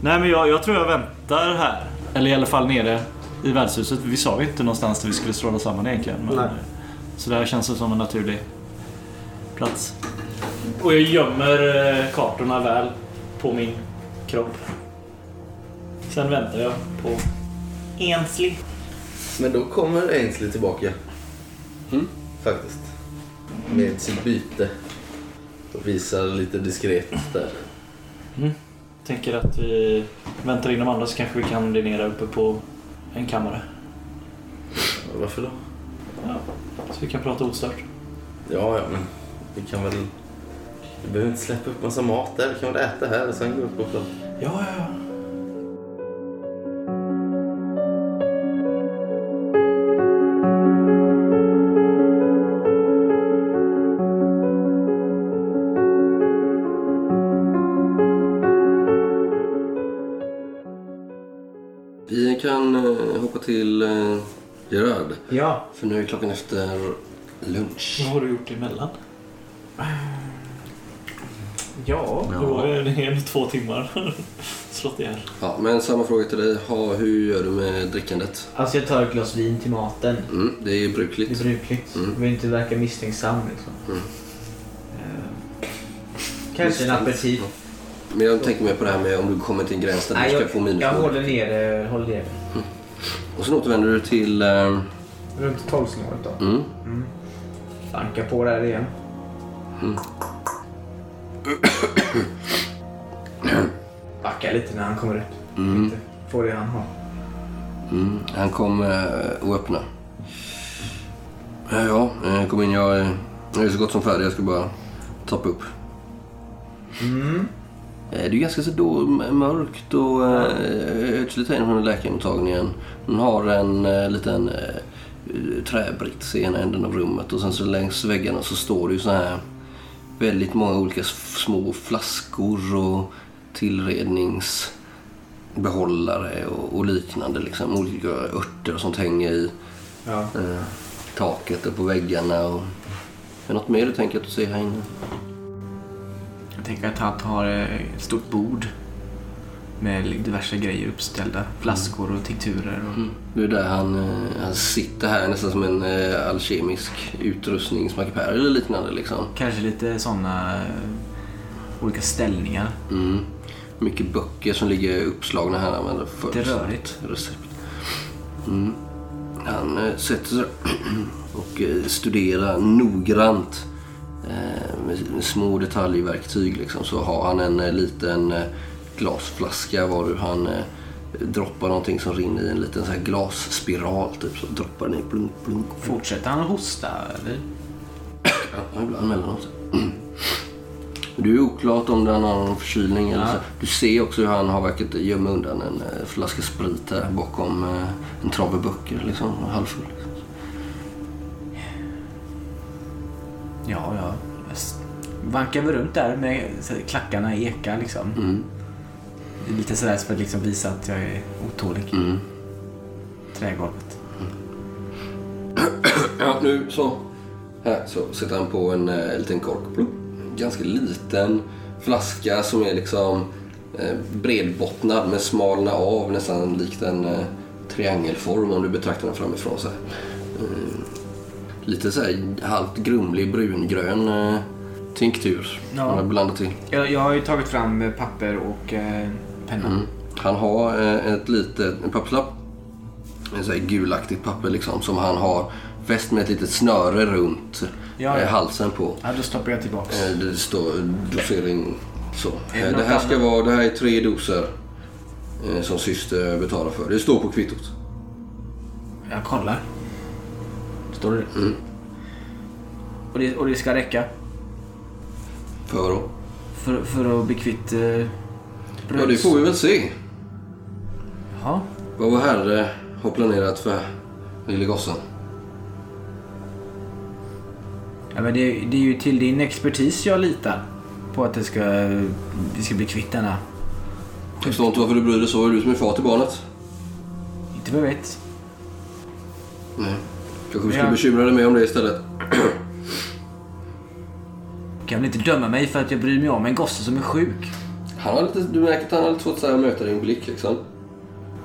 Nej men jag, jag tror jag väntar här. Eller i alla fall nere i värdshuset. Vi sa ju inte någonstans där vi skulle stråla samman egentligen. Men, Nej. Så det här känns som en naturlig plats. Och jag gömmer eh, kartorna väl på min kropp. Sen väntar jag på Ensli. Men då kommer Ainsley tillbaka. Mm. Faktiskt. Med sitt byte. Och visar lite diskret där. Tänker att vi väntar in de andra så kanske vi kan bli nere uppe på en kammare. Varför då? Ja, så vi kan prata ostört. Ja, ja, men vi kan väl... Vi behöver inte släppa upp massa mat där. Vi kan väl äta här och sen gå upp och prata. Ja, ja, ja. Vi kan eh, hoppa till eh, Gerard. Ja. För nu är klockan efter lunch. Vad har du gjort emellan? Ja. Det var ju en och två timmar. *laughs* Slått ihjäl. Ja, men samma fråga till dig. Ha, hur gör du med drickandet? Alltså jag tar ett glas vin till maten. Mm, det är Det är brukligt. brukligt. Mm. Jag vill inte verka misstänksam liksom. Mm. Eh, Kanske en aperitif. Men jag tänker mer på det här med om du kommer till en gräns där Nej, du ska jag, få jag minusmål. håller nere, håller nere. Och sen återvänder du till... Eh, Runt 12-snåret då. mm, Banka på där igen. *coughs* Backa lite när han kommer ut. mm, Inte Få det han har. mm. Han kom eh, och öppnade. Eh, Ja, eh, kom in. Jag, är- jag är så gott som färdig. Jag ska bara tappa upp. Mm. Eh, Det är ganska så då mörkt och eh, ödsligt inne från läkarmottagningen. Hon har en eh, liten eh, träbrits i ena änden av rummet och sen så längs väggarna så står det ju så här väldigt många olika små flaskor och tillredningsbehållare och, och liknande. Liksom. Olika örter och sånt hänger i Ja. eh, taket och på väggarna. Och... Är det något mer du tänker att du ser här inne? Jag tänker att han har eh, ett stort bord med diverse grejer uppställda. Flaskor och tinkturer. Och... Mm. Det är där han, eh, han sitter här nästan som en eh, alkemisk utrustningsmakapär eller liknande. Liksom. Kanske lite sådana eh, olika ställningar. Mm. Mycket böcker som ligger uppslagna här. Använder för Lite rörigt. Recept. Mm. Han sätter sig *clears throat* och studerar noggrant med, små detaljverktyg. Liksom, så har han en liten glasflaska var han eh, droppar någonting som rinner i en liten så här glasspiral. Typ, så droppar ner plunk, plunk. Fortsätter han att hosta eller? Ja, ibland mellanåt. Det är oklart om den har någon förkylning. Eller Ja. så. Du ser också hur han har verkat gömma undan en eh, flaska sprit här bakom eh, en trave böcker. Liksom, halvfull. Liksom. Ja, ja. Jag vankar väl runt där med klackarna i eka liksom. Mm. Lite sådär för att liksom visa att jag är otålig. Mm. Trägolvet. *clears throat* Ja, nu så. Här så sätter han på en eh, liten kork. Plupp. En ganska liten flaska som är liksom eh, bredbottnad men smalnar av nästan likt en eh, triangelform om du betraktar den framifrån. Så här. Eh, lite så här halvt grumlig brungrön eh, tinktur. Ja. Har blandat till. Jag, jag har ju tagit fram eh, papper och eh, penna. Mm. Han har eh, ett litet en papperslapp. En sån här gulaktigt papper liksom som han har fäst med ett litet snöre runt Ja, ja. eh, halsen på. Ja, då stoppar jag tillbaks. Eh, Det står dosering Så. Det Det här ska annat? vara, det här är tre doser som syster betalar för. Det står på kvittot. Jag kollar. Står det Mm. och, det och det ska räcka För att... för, för att bli kvitt eh, Ja, det får vi väl se. Ja. Vad vår herre har planerat för lille gossen. Ja, men det, det är ju till din expertis jag litar. På att det ska, vi ska bli kvitt denna. Jag förstår inte varför du bryr dig så. Är du som är far till barnet? Inte vad jag vet. Nej. Kanske vi skulle Ja. bekymra dig mer om det istället. Du kan väl inte döma mig för att jag bryr mig om en gosse som är sjuk? Han har lite, du märker att han har lite svårt att möta din blick liksom.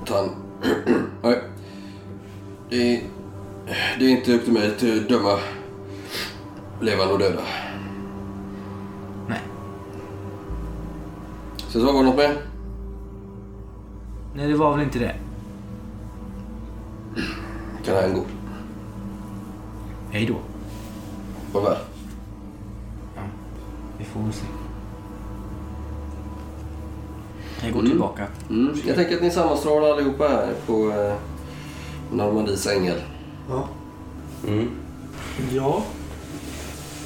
Att han... *clears throat* Nej. Det är, det är inte upp till mig att döma levande och döda. Nej. Så så var det något mer? Nej, det var väl inte det. Kan han gå? Hej då. Var väl? Vi får väl se. Jag går tillbaka. Mm. Jag tänker att ni sammanstrålar allihopa här på eh, Normandies ängel. Ja. Mm. Ja.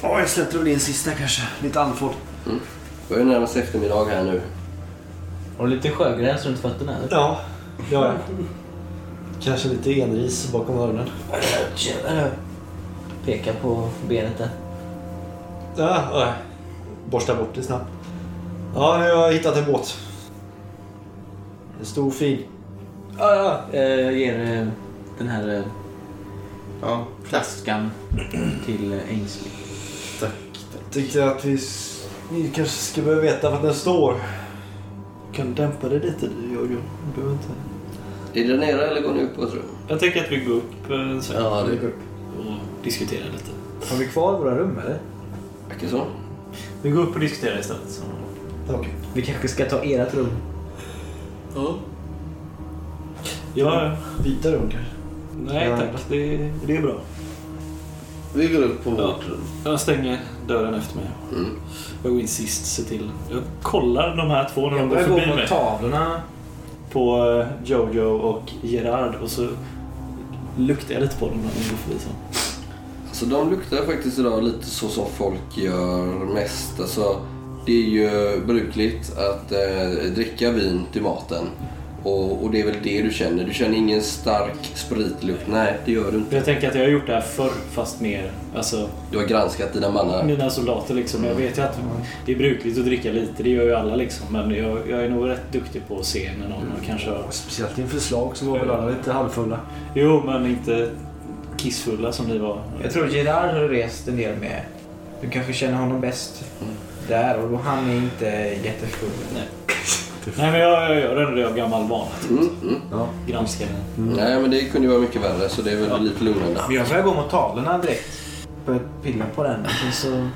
Ja, jag släppte väl in sista kanske. Lite andfådd. börjar närma sig eftermiddag här nu. Har du lite sjögräs runt fötterna eller? Ja, det har jag. Kanske lite enris bakom öronen. Peka på benet där. Ja, ja. Borsta bort det snabbt. Ja, nu har jag hittat en båt. En stor fin. Ja, ja. Eh, Jag ger eh, den här eh, Ja, flaskan till eh, Ainsley. tack. Jag tyckte att vi, s- ni kanske ska behöva veta vad den står. Kan dämpa det lite, Jojo. Du behöver inte... Är det nere eller går ni upp på ett rum? Jag tänker att vi går upp eh, sen Ja, det och diskuterar lite. Har vi kvar våra rum eller? verkar så. Vi går upp och diskuterar istället. Så. Vi kanske ska ta ert rum. Ja. Ja, Vita rum kanske? nej tack. Det, det är bra. Vi går upp på Ja. vårt rum. Jag stänger dörren efter mig. Mm. Jag går in sist, se till. Jag kollar de här två när de Jag går börjar gå förbi mot mig. tavlorna. På eh, Jojo och Gerard och så luktar jag lite på dem när de går förbi. Så. Alltså de luktar faktiskt idag lite så som folk gör mest. Alltså, det är ju brukligt att eh, dricka vin till maten. Och, och det är väl det du känner. Du känner ingen stark spritlukt. Nej, det gör du inte. Jag tänker att jag har gjort det här förr fast mer, alltså Du har granskat dina mannar. mina soldater liksom. Jag vet ju att det är brukligt att dricka lite, det gör ju alla liksom. Men jag, jag är nog rätt duktig på att se när någon kanske har... Speciellt inför slag så var väl alla lite halvfulla. Jo, men inte kissfulla som ni var. Jag tror Gerard har rest en del med. Du kanske känner honom bäst där och han är inte jättefull. *laughs* Nej, men jag, jag gör ändå det av gammal vana. Mm, mm. Granskar den. Nej, men det kunde ju vara mycket värre så det är väl lite lugnande. Men jag börjar gå mot tavlorna direkt. Börjar pilla på den. Och sen så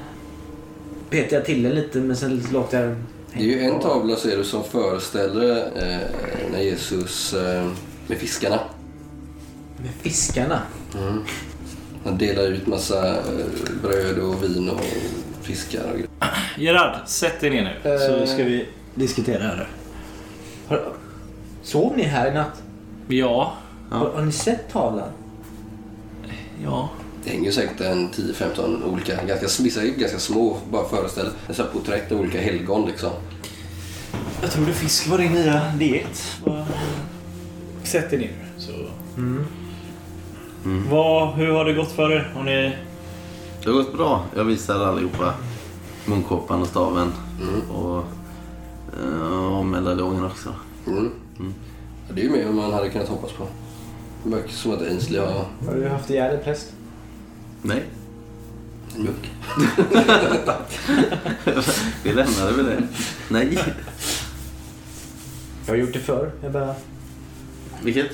petar jag till den lite men sen låter jag Det är ju en tavla ser du som föreställer eh, när Jesus eh, med fiskarna. med fiskarna. Han delar ut massa eh, bröd och vin och fiskar och grejer. Gerard, sätt dig ner nu så ska vi diskutera här. Har, sov ni här i natt? Ja. Har, har ni sett tavlan? Ja. Det hänger ju säkert en 10-15 olika, ganska, vissa är ganska små, bara föreställ här porträtt av olika helgon liksom. Jag trodde fisk var din nya diet. Sätt dig ner nu. Så. Vad, hur har det gått för er? Har ni... Det har gått bra. Jag visar allihopa munkåpan och staven. Och, eh, och medaljongen också. Mm. Ja, det är ju mer än man hade kunnat hoppas på. Det verkar som att Ainsley har Har du haft ihjäl en präst? Nej, en munk. *laughs* vi lämnade väl det. Nej. Jag har gjort det förr. Jag bara... Vilket?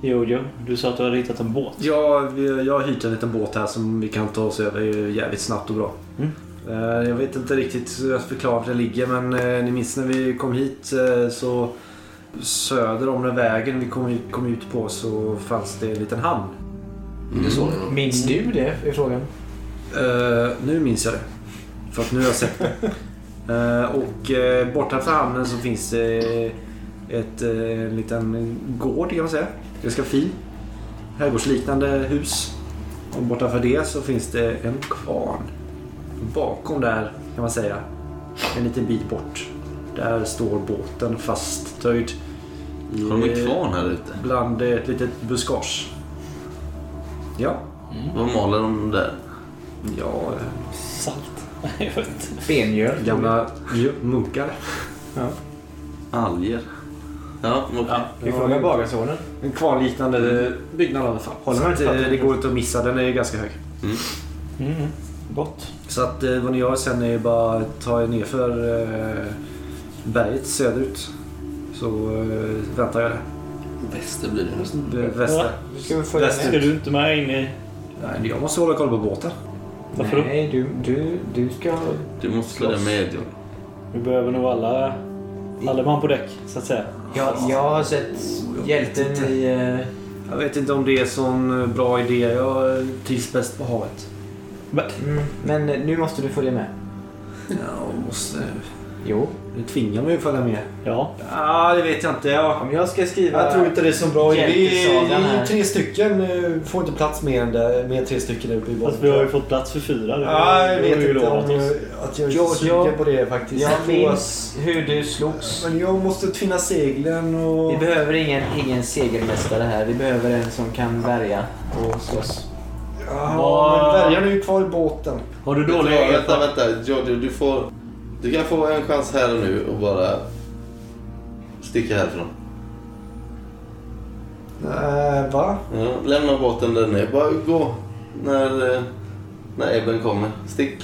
Jojo, du sa att du hade hittat en båt. Ja, jag har hyrt en liten båt här som vi kan ta oss över jävligt snabbt och bra. Mm. Eh, Jag vet inte riktigt hur jag ska förklara var det ligger men eh, ni minns när vi kom hit eh, så söder om den vägen vi kom, ut- kom ut på så fanns det en liten hamn. Nu. Minns du det? Är frågan. Eh, nu minns jag det. För att nu har jag sett det. *laughs* Eh, och eh, bortanför hamnen så finns det ett eh, liten gård kan man säga. Ganska fin. Herrgårdsliknande hus. Och bortanför det så finns det en kvarn. Bakom där kan man säga. En liten bit bort. Där står båten fasttöjd. i- Har de en kvarn här ute? Bland ett litet buskage. Ja. Vad maler de där? Ja, Salt. Benmjöl. gamla munkar. Alger? Ja, okej. Vi frågar bagarsonen. En kvarnliknande byggnad i alla fall. Håller man inte eh, det går inte att missa. Den är ganska hög. Mm. Gott. Så att eh, vad ni gör sen är bara att ta er ner för eh, berget söderut. Så eh, väntar jag där. Väster blir det nästan. V- Väster. Ska vi följa Väster. Ska du inte med in i... Nej, jag måste hålla koll på båten. Varför då? Nej, du, du, du ska... Du måste följa med. Vi behöver nog alla... Alla man på däck, så att säga. Jag, jag har sett hjälten i... eh, Jag vet inte om det är en sån eh, bra idé. Jag trivs bäst på havet. Mm, men nu måste du följa med. Jag måste... Jo. Du tvingar mig att följa med. Ja. Ja, det vet jag inte. Jag, Om jag ska skriva... jag tror inte det är så bra idé. Det är, Hjältesagan här. tre stycken. eh, Får inte plats mer än, det, mer än tre stycken uppe i båten. Fast vi har ju fått plats för fyra. Det Ja, jag har vet vi ju inte lovat om oss. jag, att jag är Jo, sugen jo. på det faktiskt. Jag tror minns hur du slogs. Men jag måste tvinna seglen och... Vi behöver ingen, ingen segermästare här. Vi behöver en som kan värja och slåss. Vad- men värjan är ju kvar i båten. Har du dåliga vad? Vänta, erfarenheter? vänta. Giorgio, du får... Du kan få en chans här och nu och bara sticka härifrån. Äh, va? Ja, lämna båten där den är. Bara gå när, eh, när Ebben kommer. Stick.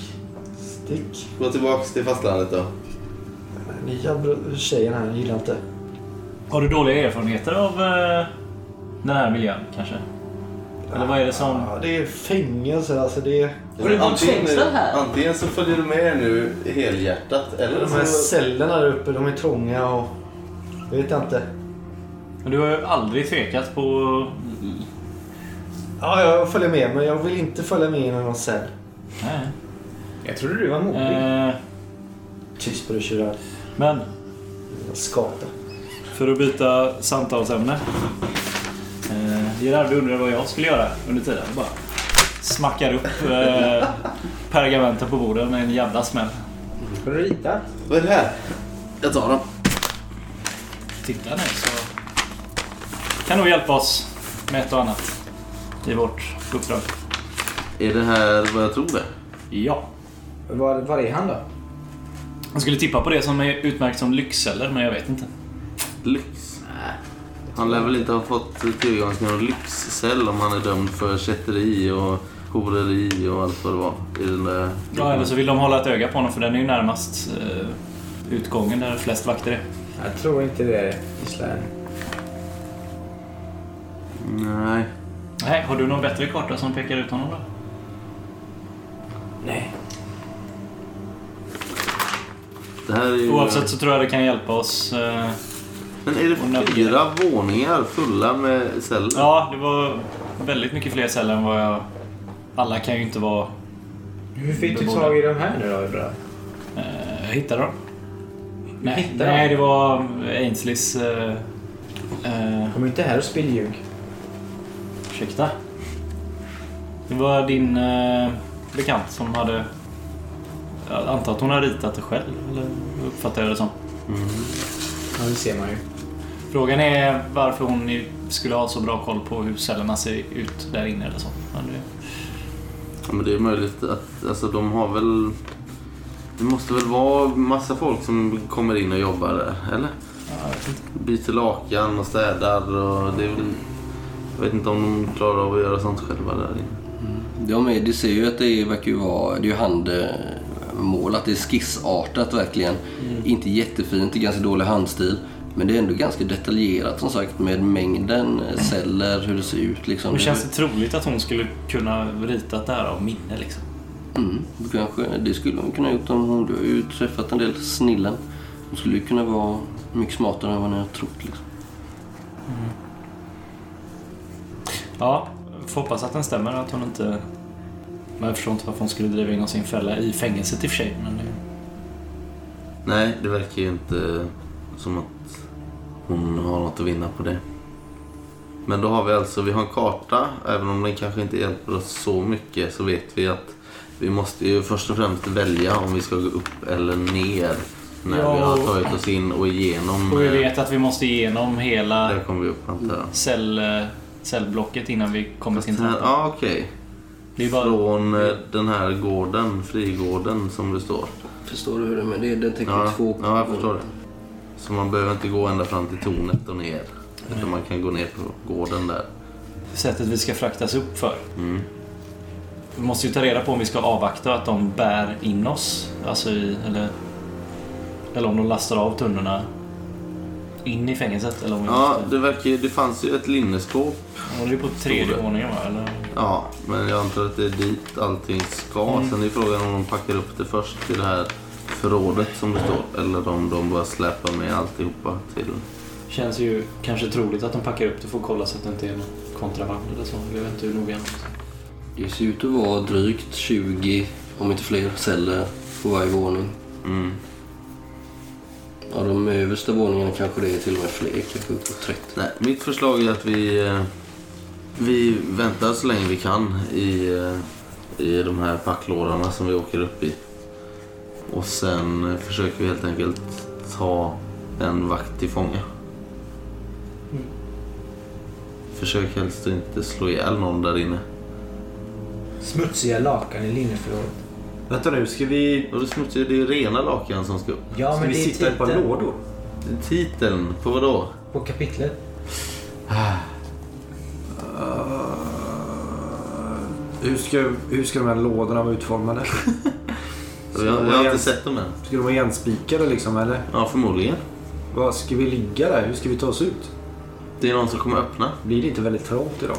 Stick. Gå tillbaks till fastlandet då. Nya br- tjejen här gillar inte. Har du dåliga erfarenheter av eh, den här miljön kanske? Eller vad är det som... Ja, det är fängelse alltså. Det är... Har du varit fängslad här? Antingen så följer du med nu helhjärtat eller De här så... cellerna där uppe, de är trånga och... Jag vet inte. Men du har ju aldrig tvekat på... Ja, jag följer med, men jag vill inte följa med in i någon cell. Nej. Jag trodde du var modig. Eh, Tyst på dig tjurar. men Jag skata. för att byta samtalsämne. Gerard undrade vad jag skulle göra under tiden. Bara smackar upp eh, pergamenten på bordet med en jävla smäll. Har du ritat? Vad är det här? Jag tar dem. Titta nu så kan nog hjälpa oss med ett och annat i vårt uppdrag. Är det här vad jag tror det? Ja. Var, var är han då? Jag skulle tippa på det som är utmärkt som lyxceller, men jag vet inte. Lyx? Han lär väl inte ha fått tillgång till någon lyxcell om han är dömd för kätteri och horeri och allt vad det var i den där... Ja, eller så vill de hålla ett öga på honom för den är ju närmast eh, utgången där flest vakter är. Jag tror inte det, Gislaine. Nej. Nej, har du någon bättre karta som pekar ut honom då? Nej. Det här är ju... Oavsett så tror jag det kan hjälpa oss. Eh, Men är det fyra våningar fulla med celler? ja, det var väldigt mycket fler celler än vad jag... Alla kan ju inte vara... Hur fick du tag i de här nu då, Ibra? Eh, jag hittade dem. Nej, hittade nej, dem? det var Ainsleys... Eh, eh, Kom inte här och spill ljug. ursäkta. Det var din eh, bekant som hade... Jag antar att hon har ritat det själv, eller uppfattar jag det som. Ja, det ser man ju. Frågan är varför hon skulle ha så bra koll på hur cellerna ser ut där inne eller så. Men det, Ja, men det är möjligt att alltså, de har väl... Det måste väl vara massa folk som kommer in och jobbar där, eller? Byter lakan och städar och det är väl... Jag vet inte om de klarar av att göra sånt själva där inne. De är, det ser ju att det verkar ju vara, det är ju handmål, att det är skissartat verkligen. Inte jättefint, det är ganska dålig handstil. Men det är ändå ganska detaljerat som sagt med mängden celler, hur det ser ut liksom. Men känns det troligt att hon skulle kunna ritat det här av minne liksom? Mm, kanske, det skulle hon kunna gjort om hon, du har ju träffat en del snillen. Hon skulle ju kunna vara mycket smartare än vad ni har trott liksom. Ja, får hoppas att den stämmer att hon inte Men jag förstår inte varför hon skulle driva in oss i en fälla i fängelset i och för sig. Men det... Nej, det verkar ju inte som att hon har något att vinna på det. Men då har vi alltså, vi har en karta. Även om den kanske inte hjälper oss så mycket så vet vi att vi måste ju först och främst välja om vi ska gå upp eller ner. När Ja, vi har tagit oss in och igenom. Och vi eh, vet att vi måste igenom hela Där kommer vi upp cell, eh, cellblocket innan vi kommer till Här-. Ja, okej. Det är bara... Från eh, den här gården, frigården som det står. Förstår du hur det är? Men det, den täcker Ja, två... ja, jag förstår det. Så man behöver inte gå ända fram till tornet och ner. Utan man kan gå ner på gården där. sättet vi ska fraktas upp för. Mm. Vi måste ju ta reda på om vi ska avvakta att de bär in oss. Alltså i, eller, eller om de lastar av tunnorna in i fängelset. Eller om vi Ja, måste... det verkar Det fanns ju ett linneskåp. Ja, det är på tredje våningen va? Eller? Ja, men jag antar att det är dit allting ska. Mm. Sen är frågan om de packar upp det först till det här förrådet som det står. Eller om de bara släpar med alltihopa till... Känns ju kanske troligt att de packar upp det för att kolla så att det inte är något kontraband eller så. Jag vet inte hur noga. Det ser ut att vara drygt 20, om inte fler, celler på varje våning. Mm. Ja, de översta våningarna kanske det är till och med fler, kanske uppåt 30. Nej, mitt förslag är att vi, eh, vi väntar så länge vi kan i, eh, i de här packlådorna som vi åker upp i. Och sen försöker vi helt enkelt ta en vakt till fånga. Försök helst att inte slå ihjäl någon där inne. Smutsiga lakan i linneförrådet. Vänta nu, ska vi, Och det smutsiga, det är rena lakan som ska upp. Ja, ska men vi det sitta i ett par lådor? Titeln, på vad då? på kapitlet. Hur ska, hur ska de här lådorna vara utformade? *laughs* Jag, jag har inte sett dem än. Ska de vara igenspikade liksom eller? Ja, förmodligen. Vad Ska vi ligga där? Hur ska vi ta oss ut? Det är någon som kommer öppna. Blir det inte väldigt trångt idag?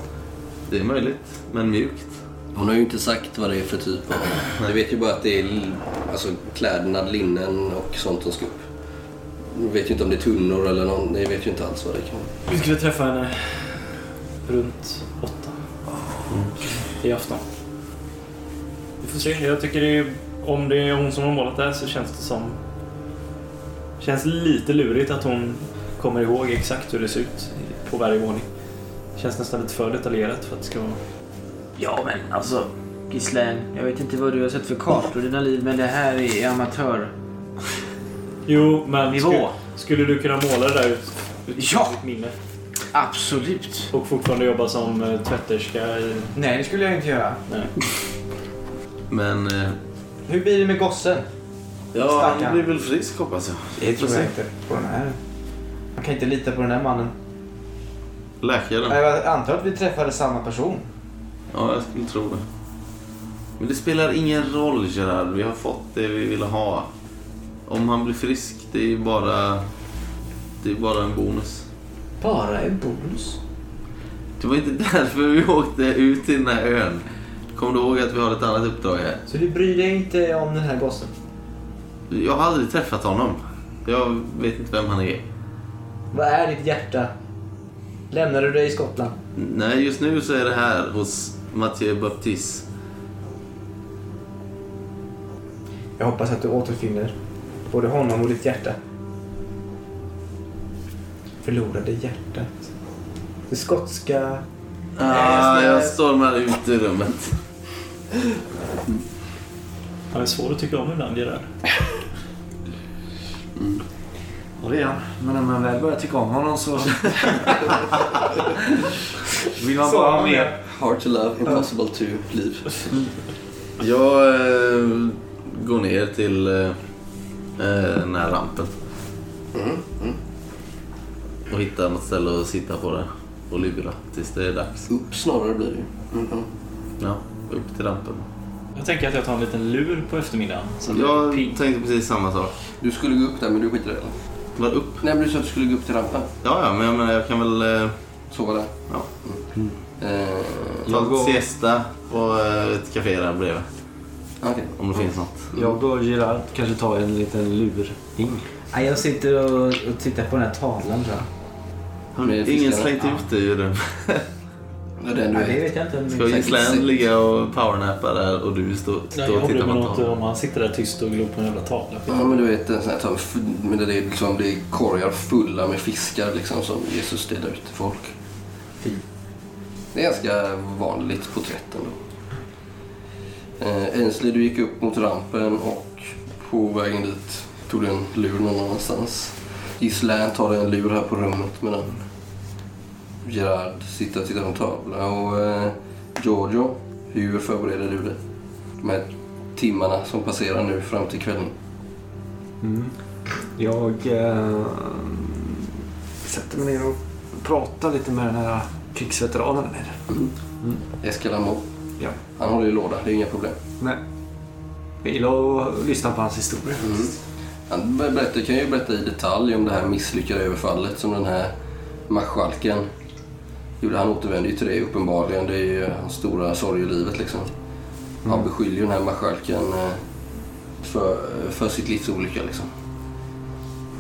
Det är möjligt, men mjukt. Hon har ju inte sagt vad det är för typ av... *clears throat* Jag vet ju bara att det är alltså, kläderna, linnen och sånt som ska upp. Jag vet ju inte om det är tunnor eller någon. Jag vet ju inte alls vad det kan vara. Vi skulle träffa henne runt åtta. I afton. Vi får se. Jag tycker det är, om det är hon som har målat det här så känns det som... Känns lite lurigt att hon kommer ihåg exakt hur det ser ut på varje våning. Känns nästan lite för detaljerat för att det ska vara... Ja, men alltså Gislaine, jag vet inte vad du har sett för kartor i dina liv, men det här är amatör. Jo, men Nivå. skulle, skulle du kunna måla det där ut, ut Ja. ditt minne? Absolut. Och fortfarande jobba som eh, tvätterska i... Nej, det skulle jag inte göra. Nej. Men eh, Hur blir det med gossen? ja, Stackarn. han blir väl frisk hoppas jag. Det tror jag inte. På den här. Man kan inte lita på den här mannen. Läkaren. Jag antar att vi träffade samma person. Ja, jag skulle tro det. Men det spelar ingen roll Gerard. Vi har fått det vi ville ha. Om han blir frisk, det är bara... Det är bara en bonus. Bara en bonus. Det var inte *laughs* därför vi åkte ut till den här ön. Kommer du ihåg att vi har ett annat uppdrag här? Så du bryr dig inte om den här gossen? Jag har aldrig träffat honom. Jag vet inte vem han är. Vad är ditt hjärta? Lämnar du dig i Skottland? Nej, just nu så är det här hos Mathieu Baptiste. Jag hoppas att du återfinner både honom och ditt hjärta. Förlorade hjärtat. Det skotska... Ah, jag stormar ut ur rummet. Han är svår att tycka om ibland, Gerard. Ja, det är han. Men när man väl börjar tycka om honom så... *laughs* vill man bara ha mer. Hard to love, impossible to leave. Jag eh, går ner till eh, eh, den här rampen. Och hittar något ställe att sitta på där. Och lura tills det är dags. Upp snarare blir det ju. Mm, mm. Ja, upp till rampen. Jag tänker att jag tar en liten lur på eftermiddagen. Så Jag tänkte precis samma sak. Du skulle gå upp där men du skiter i det? Var upp? Nej men du sa att du skulle gå upp till rampen. Ja, ja, men jag menar jag kan väl eh, Sova där. Ja. Eh, ta Jag går- en siesta på eh, ett café där bredvid. Okej. Om det finns något. Jag och Gerard kanske tar en liten lur in. Nej, jag sitter och, och tittar på den här tavlan tror jag. Med ingen slängt ut dig ur den? Den du Nej, det vet. jag inte. Ska Gislan ligga och powernappa där och du står jag och håller tittar på honom? om han sitter där tyst och glor på en jävla tavla. Ja, men du vet en sån här tavla, men det är liksom det är korgar fulla med fiskar liksom som Jesus delar ut till folk. Det är ganska vanligt porträtt ändå. Eh, Ainsley, du gick upp mot rampen och på vägen dit tog du en lur någon annanstans. Island tar en lur här på rummet medan Gerard sitter och tittar på en tavla. Och eh, Giorgio, hur förbereder du dig? De här timmarna som passerar nu fram till kvällen. Jag eh, sätter mig ner och pratar lite med den här krigsveteranen där nere. Escalamo. Ja. Han håller i låda, det är inga problem. Nej. Jag gillar att lyssna på hans historia. Han berättar, kan ju berätta i detalj om det här misslyckade överfallet som den här marskalken gjorde. Han återvänder ju till det uppenbarligen. Det är ju hans stora sorg i livet liksom. Han beskyller ju den här marskalken eh, för, för sitt livs olycka liksom.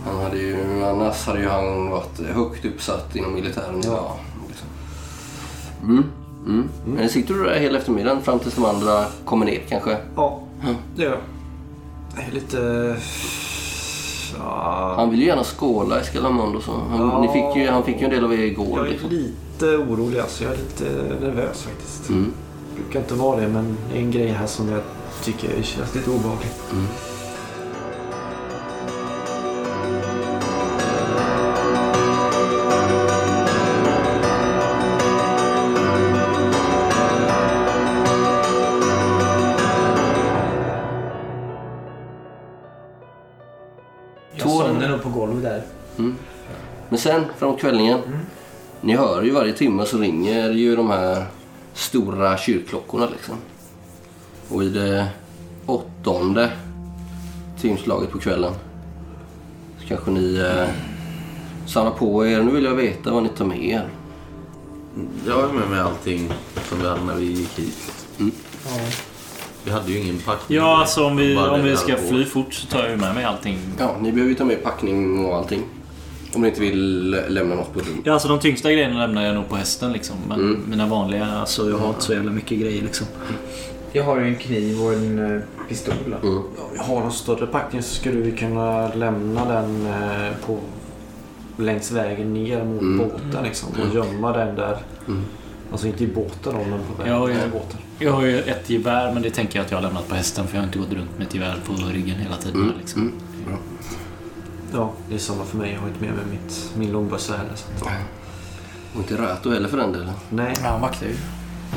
Han hade ju, annars hade ju han varit högt uppsatt inom militären idag. Liksom. Mm. Mm. Men sitter du där hela eftermiddagen fram tills de andra kommer ner kanske? Ja, det gör jag. Jag är lite... Ja, Han vill ju gärna skåla Escalamondo så. Han, Ja. ni fick ju, han fick ju en del av er igår. jag är Liksom. lite orolig alltså. Jag är lite nervös faktiskt. Mm. brukar inte vara det men det är en grej här som jag tycker känns lite obehagligt. Jag somnar nog på golvet där. Men sen framåt kvällningen. Ni hör ju varje timme så ringer ju de här stora kyrkklockorna liksom. Och i det åttonde timslaget på kvällen så kanske ni eh, samlar på er. Nu vill jag veta vad ni tar med er. Jag har med mig allting som vi hade när vi gick hit. Mm. Vi hade ju ingen packning. Ja, alltså om vi, om vi ska fly fort så tar jag ju med mig allting. Ja, ni behöver ju ta med packning och allting. Om ni inte vill lä- lämna något på rum. Ja, alltså de tyngsta grejerna lämnar jag nog på hästen liksom. Men Mm. mina vanliga, alltså jag har inte så jävla mycket grejer liksom. Jag har ju en kniv och en eh, pistol. Mm. Har någon större packning så skulle vi kunna lämna den eh, på, längs vägen ner mot Mm. båten liksom, och gömma den där. Mm. Alltså inte i båten då, men på vägen Ja, ja. till båten. Jag har ju ett gevär men det tänker jag att jag har lämnat på hästen för jag har inte gått runt med ett gevär på ryggen hela tiden. Mm. Liksom. Ja, det är samma för mig. Jag har inte med mig mitt, min långbössa heller. Så. att- Och inte Rato heller för den delen. Nej, Ja, han vaktar ju.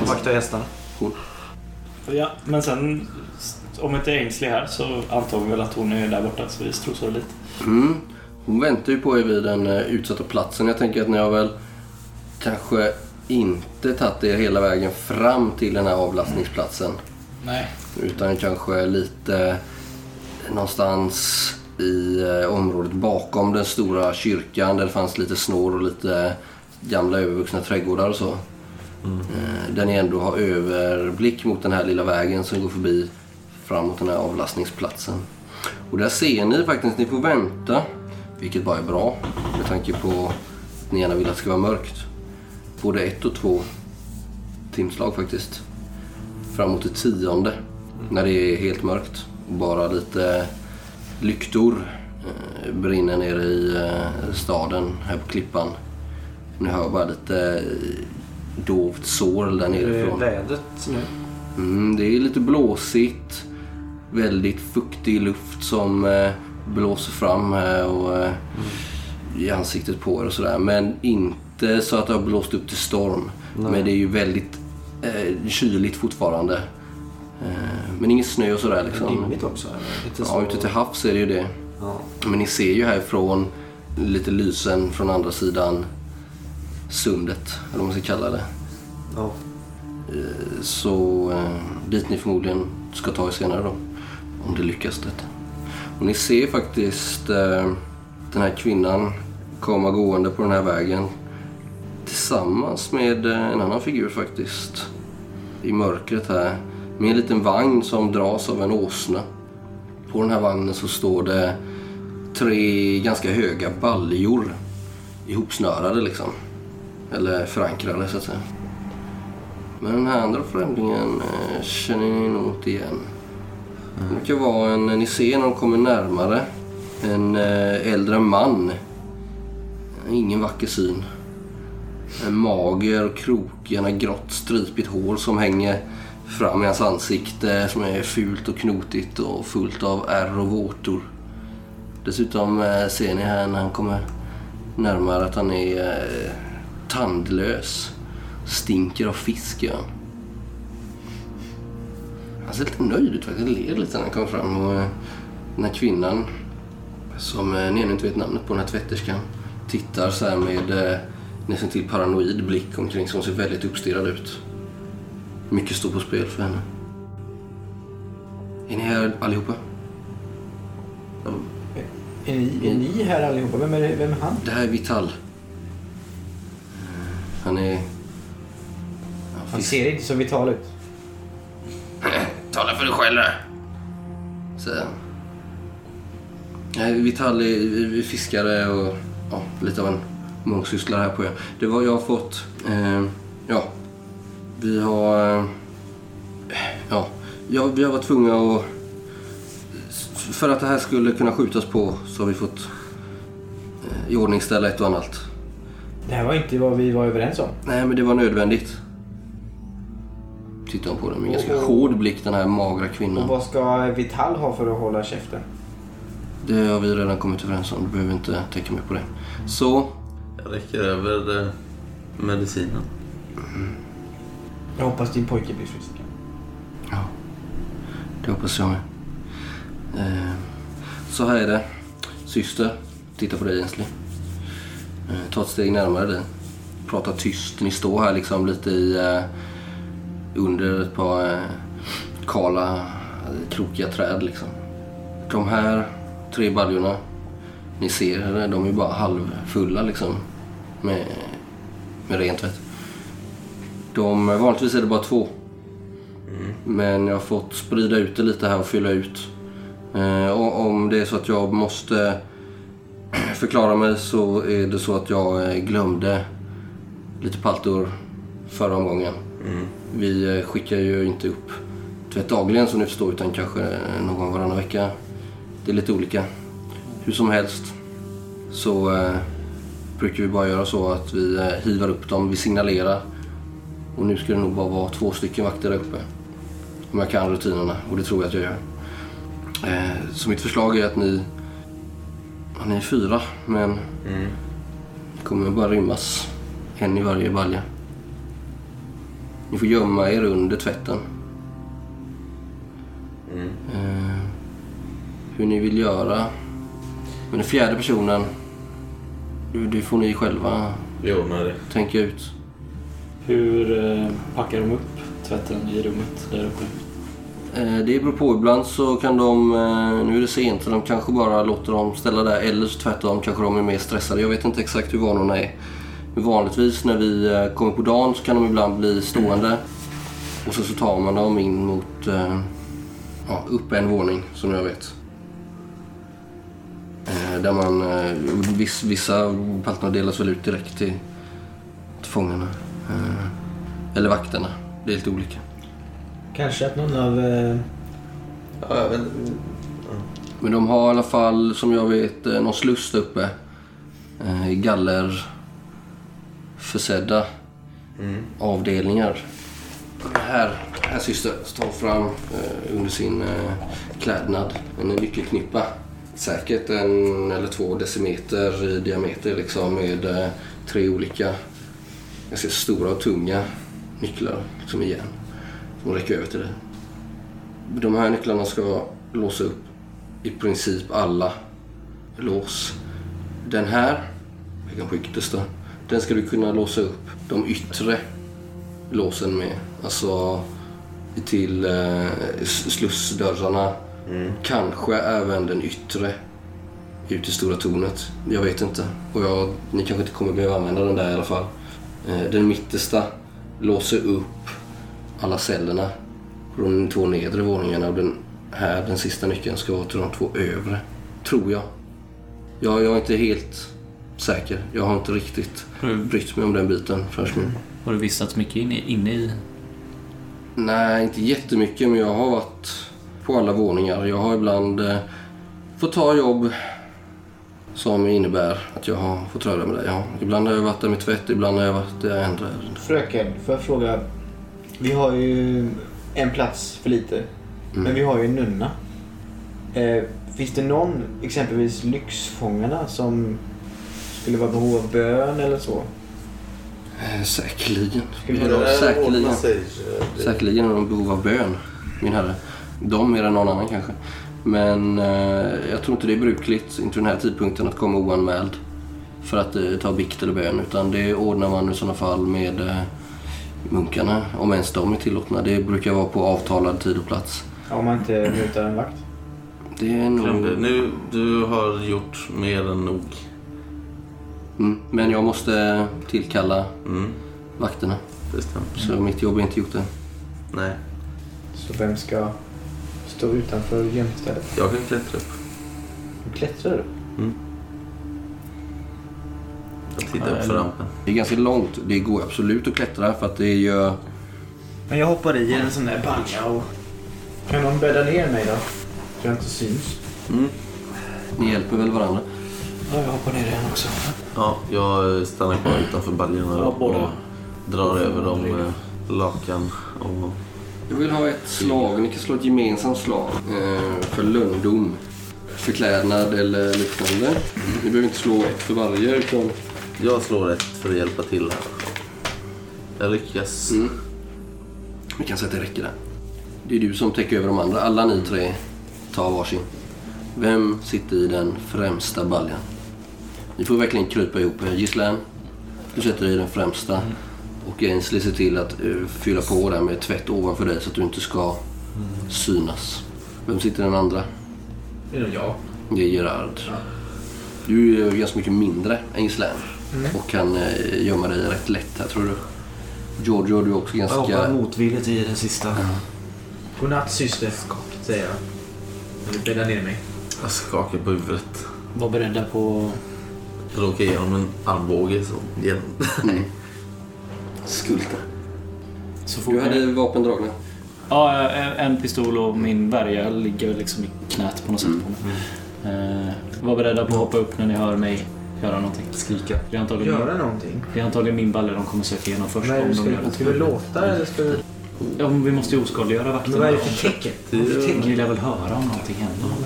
jag vaktar hästarna. Ja, men sen om inte Ainsley här så antar vi väl att hon är där borta så vi strosar lite. Mm. Hon väntar ju på er vid den eh, utsatta platsen. Jag tänker att ni har väl kanske inte tagit er hela vägen fram till den här avlastningsplatsen. Nej. Utan kanske lite någonstans i eh, området bakom den stora kyrkan där det fanns lite snår och lite gamla övervuxna trädgårdar och så. Eh, Där ni ändå har överblick mot den här lilla vägen som går förbi fram mot den här avlastningsplatsen. Och där ser ni faktiskt, ni får vänta, vilket bara är bra med tanke på att ni gärna vill att det ska vara mörkt. Både ett och två timslag faktiskt. Fram mot det tionde, när det är helt mörkt och bara lite lyktor eh, brinner nere i eh, staden här på klippan. Ni hör bara lite eh, dovt sorl där Hur är nerifrån. vädret nu? Mm, det är lite blåsigt. Väldigt fuktig luft som blåser fram här och eh, i ansiktet på er och sådär. Men inte så att det har blåst upp till storm. Nej. Men det är ju väldigt eh, kyligt fortfarande. Eh, men ingen snö och sådär liksom. Dimmigt också? Eller? Lite Ja, så... ute till havs är det ju det. Ja. Men ni ser ju härifrån lite lysen från andra sidan sundet, eller vad man ska kalla det. Ja. Så eh, dit ni förmodligen ska ta er senare då. Om det lyckas detta. Och ni ser faktiskt eh, den här kvinnan komma gående på den här vägen. Tillsammans med eh, en annan figur faktiskt. I mörkret här. Med en liten vagn som dras av en åsna. På den här vagnen så står det tre ganska höga baljor. Ihopsnörade liksom. Eller förankrade så att säga. Men den här andra främlingen eh, känner ni nog inte igen. Det verkar vara en, ni ser när de kommer närmare, en eh, äldre man. Ingen vacker syn. En mager och krokig, han har grått stripigt hår som hänger fram i hans ansikte som är fult och knotigt och fullt av ärr och vårtor. Dessutom eh, ser ni här när han kommer närmare att han är eh, tandlös. Stinker av fisk gör han. Han ser lite nöjd ut faktiskt. ler lite när han kommer fram. Och, eh, den här kvinnan, som ni ännu inte vet namnet på, den här tvätterskan, tittar så här med nästan till paranoid blick omkring sig. Hon ser väldigt uppstirrad ut. Mycket står på spel för henne. Är ni här allihopa? Är ni, är ni här allihopa? Vem är, vem är han? Det här är Vital. Han är... Han ser inte så vital ut. *clears throat* Tala för dig själv där. Säger han. Nej, Vital är fiskare och ja, lite av en mångsysslare här på ön. Det var jag har fått... Eh, ja, vi har... Eh, ja, ja, vi har varit tvungna att... För att det här skulle kunna skjutas på så har vi fått eh, iordningställa ett och annat. Det här var inte vad vi var överens om. Nej, men det var nödvändigt. Tittar hon på den med ganska hård blick, den här magra Och kvinnan. vad ska Vital ha för att hålla käften? Det har vi redan kommit överens om. Du behöver inte tänka mer på det. Så, Jag räcker över eh, medicinen. Jag hoppas din pojke blir frisk. ja. Det hoppas jag med. Eh, så här är det. Syster, titta på dig Ensley. Eh, ta ett steg närmare dig. Prata tyst. Ni står här liksom lite i... Eh, under ett par eh, kala, eh, krokiga träd liksom. De här tre baljorna, ni ser, de är bara halvfulla liksom. Med, med rent tvätt. De, vanligtvis är det bara två. Men jag har fått sprida ut det lite här och fylla ut. Eh, och om det är så att jag måste *clears throat* förklara mig så är det så att jag eh, glömde lite paltor förra omgången. Vi eh, skickar ju inte upp tvätt dagligen som ni förstår utan kanske någon gång varannan vecka. Det är lite olika. Hur som helst så brukar vi bara göra så att vi hivar upp dem, vi signalerar. Och nu ska det nog bara vara två stycken vakter där uppe. Om jag kan rutinerna och det tror jag att jag gör. Eh, så mitt förslag är att ni... Ni är fyra men det kommer bara rymmas en i varje balja. Ni får gömma er under tvätten. Eh, hur ni vill göra. Men den fjärde personen, det, får ni själva det. tänka ut. Hur eh, packar de upp tvätten i rummet där uppe? Eh, det beror på. Ibland så kan de, eh, nu är det sent, så de kanske bara låter dem ställa där. Eller så tvärtom kanske de är mer stressade. Jag vet inte exakt hur vanorna är. Men vanligtvis när vi kommer på dagen så kan de ibland bli stående. Och så, så tar man dem in mot, ja, upp en våning som jag vet. Där man, vissa palterna delas väl ut direkt till, till fångarna. Eh, Eller vakterna. Det är lite olika. Kanske att någon av... Eh, Ja, jag vet Men de har i alla fall, som jag vet, eh, någon sluss där uppe. Eh, galler försedda avdelningar. Här, här syster, står fram eh, under sin eh, klädnad en nyckelknippa. Säkert en eller två decimeter i diameter liksom med eh, tre olika ganska stora och tunga nycklar som järn. Som räcker över till dig. De här nycklarna ska låsa upp i princip alla lås. Den här, är kanske yttersta, den ska du kunna låsa upp de yttre låsen med. Alltså till eh, slussdörrarna. Kanske även den yttre ut i stora tornet. Jag vet inte. Och jag, ni kanske inte kommer behöva använda den där i alla fall. Eh, den mittersta låser upp alla cellerna på de två nedre våningarna och den här, den sista nyckeln, ska vara till de två övre. Tror jag. Jag, jag är inte helt säker. Jag har inte riktigt Har du, brytt mig om den biten förrän nu. har du vistats mycket inne, inne i Nej, inte jättemycket, men jag har varit på alla våningar. Jag har ibland eh, fått ta jobb som innebär att jag har fått röra mig där. Ja, ibland har jag varit där med tvätt, ibland har jag varit där andra ärenden. Fröken, får jag fråga? Vi har ju en plats för lite. Men vi har ju en nunna. Eh, finns det någon, exempelvis Lyxfångarna, som skulle vara behov av bön eller så? Eh, säkerligen. Ska vi Ja, säkerligen. Säkerligen har de behov av bön, min herre. De mer än någon annan kanske. Men eh, jag tror inte det är brukligt inför den här tidpunkten att komma oanmäld för att eh, ta bikt eller bön. Utan det ordnar man i sådana fall med eh, munkarna, om ens de är tillåtna. Det brukar vara på avtalad tid och plats. Om man inte mutar en vakt? Det är nog... Glömde. Nu, du har gjort mer än nog. Mm. Men jag måste tillkalla Mm, vakterna. det stämmer. Så mitt jobb är inte gjort än. Nej, Så vem ska stå utanför gömstället? jag kan klättra upp. Du klättrar upp? Jag tittar upp för rampen. Det är ganska långt. Det går absolut att klättra för att det gör... Men jag hoppar i en sån där balja och... Kan någon bädda ner mig då? Så jag inte syns. Ni hjälper väl varandra? Ja, jag hoppar ner igen också. Ja, jag stannar kvar utanför baljarna Ja, båda. och drar över dem med lakan. Och... Jag vill ha ett slag. Ni kan slå ett gemensamt slag eh, för lönndom. Förklädnad eller liknande. Ni behöver inte slå ett för varje utan... Jag slår ett för att hjälpa till här. Jag lyckas. Mm. Vi kan säga att det räcker där. Det är du som täcker över de andra. Alla ni tre tar varsin. Vem sitter i den främsta baljan? Ni får verkligen krypa ihop er. Gislän, du sätter dig i den främsta. Och Ainsley ser till att eh, fylla på där med tvätt ovanför dig så att du inte ska synas. Vem sitter den andra? Det är jag. Det är Gerard. Du är ganska mycket mindre än Gislän. Och kan eh, gömma dig rätt lätt här tror du. Giorgio, du är också Jag hoppar ganska... motvilligt i det sista. Godnatt syster, säger jag. Jag vill bädda ner mig. Jag skakar på huvudet. Var beredda på... Ge honom en armbåge som hjälp. Skulta. Så fort Du hade vapen dragna. Ja, en- pistol och min värja ligger liksom i knät på något sätt på mig. Eh, var beredda på att hoppa upp när ni hör mig göra någonting. Skrika. Det är antagligen, Göra någonting? det är antagligen min balle de kommer söka igenom först. Men om de ska, gör det. ska vi låta eller ska vi... Ja, men vi måste ju oskadliggöra vakterna. Men vad är det för tecken? Ni lär väl höra om någonting händer?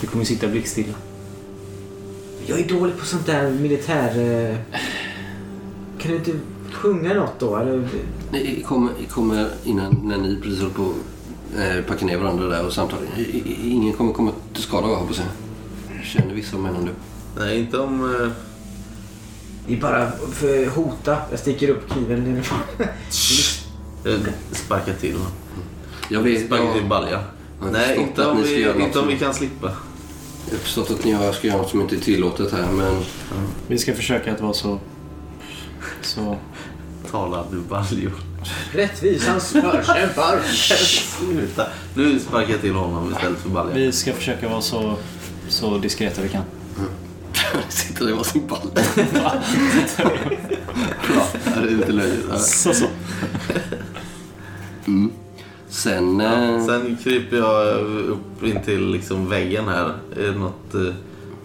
Vi kommer ju sitta blickstilla. Jag är dålig på sånt där militär... eh, Kan du inte sjunga något då? Eller? Ni kommer, kommer innan när ni precis håller på att eh, packa ner varandra där och samtala. I- i- Ingen kommer komma till skada jag hoppas jag. Känner vissa av männen du. Nej, inte om... eh, Det är bara för hota. Jag sticker upp kniven. Jag sparkar till honom. Jag vet, Sparkar jag, till balja. Nej, inte om, vi, inte om vi kan slippa. jag har förstått att ni ska göra något som inte är tillåtet här men Vi ska försöka att vara så... Så... Tala du baljor. Rättvisans *laughs* förkämpar. Sluta. Nu sparkar jag till honom istället för balja. Vi ska försöka vara så, så diskreta vi kan. *laughs* sitter i varsin ball. ja, det är lite löjligt. Så, så. Sen... Ja, eh, sen kryper jag upp in till liksom väggen här. Är det något, eh,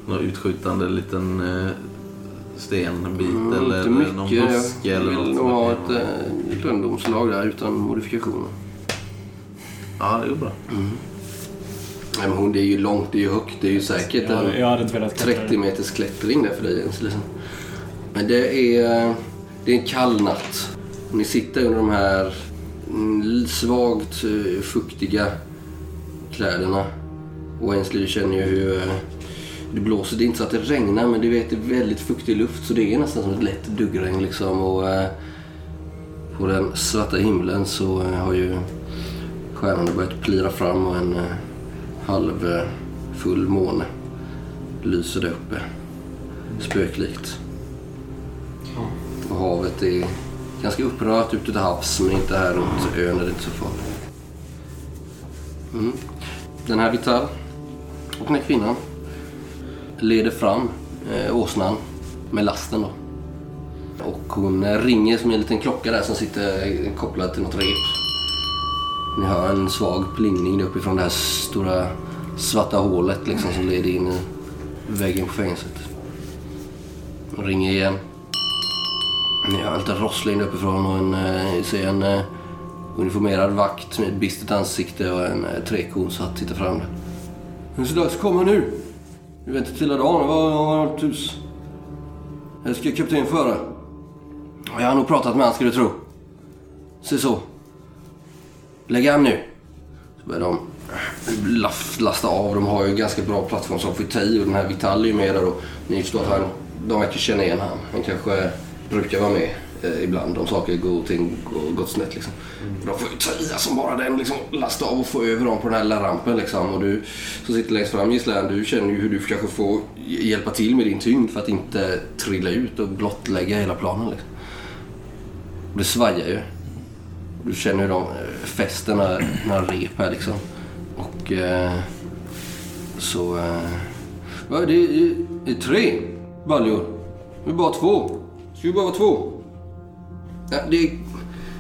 något utskjutande liten eh, stenbit mm, eller inte någon mycket. buske Jag eller vill något? nog som ha jag ett kan- eh, löndomslag där utan modifikationer. Ja, det går bra. Nej, men hon, det är ju långt, det är ju högt. Det är ju säkert Jag, en jag hade inte velat klättra 30 meters klättring där för dig ens. Liksom. Men det är, det är en kall natt. Ni sitter under de här mm, svagt eh, fuktiga kläderna. Och Ainsley känner ju hur eh, det blåser. Det är inte så att det regnar men det är väldigt fuktig luft så det är nästan som ett lätt duggregn liksom. Och, eh, på den svarta himlen så eh, har ju stjärnorna börjat plira fram och en eh, halv eh, full måne lyser där uppe. Spöklikt. Och havet är ganska upprört ute till havs men inte här runt ön är det inte så farligt. Mm. Den här Vital och den här kvinnan leder fram eh, åsnan med lasten då. Och hon eh, ringer som en liten klocka där som sitter eh, kopplad till något rep. Ni hör en svag plingning där uppifrån det här stora svarta hålet liksom som leder in i väggen på fängelset. Hon ringer igen. Ni hör lite rossling där uppifrån och en, eh, ser en eh, uniformerad vakt med ett bistert ansikte och en eh, trekonshatt sitta fram. Det är så komma nu. Vi väntar till hela dagen. Vad har hållit hus? Jag ska kapten före. Jag har nog pratat med han ska du tro. Se så. Lägg an nu. Så börjar de lasta av. De har ju ganska bra plattform som får ta i och den här Vital är ju med där och ni förstår att han, de verkar känna igen han. Han kanske brukar vara med eh, ibland om saker går, ting, går, gått snett liksom. De får ju ta i som bara den liksom lasta av och få över dem på den här lilla rampen liksom. Och du som sitter längst fram Gislan, du känner ju hur du kanske får hjälpa till med din tyngd för att inte trilla ut och blottlägga hela planen liksom. Det svajar ju. Du känner hur de eh, fäster några, några rep här liksom. Och eh, så... Eh, ja, det, är, det är tre baljor. Det är bara två. Ska vi bara vara två? Ja, det,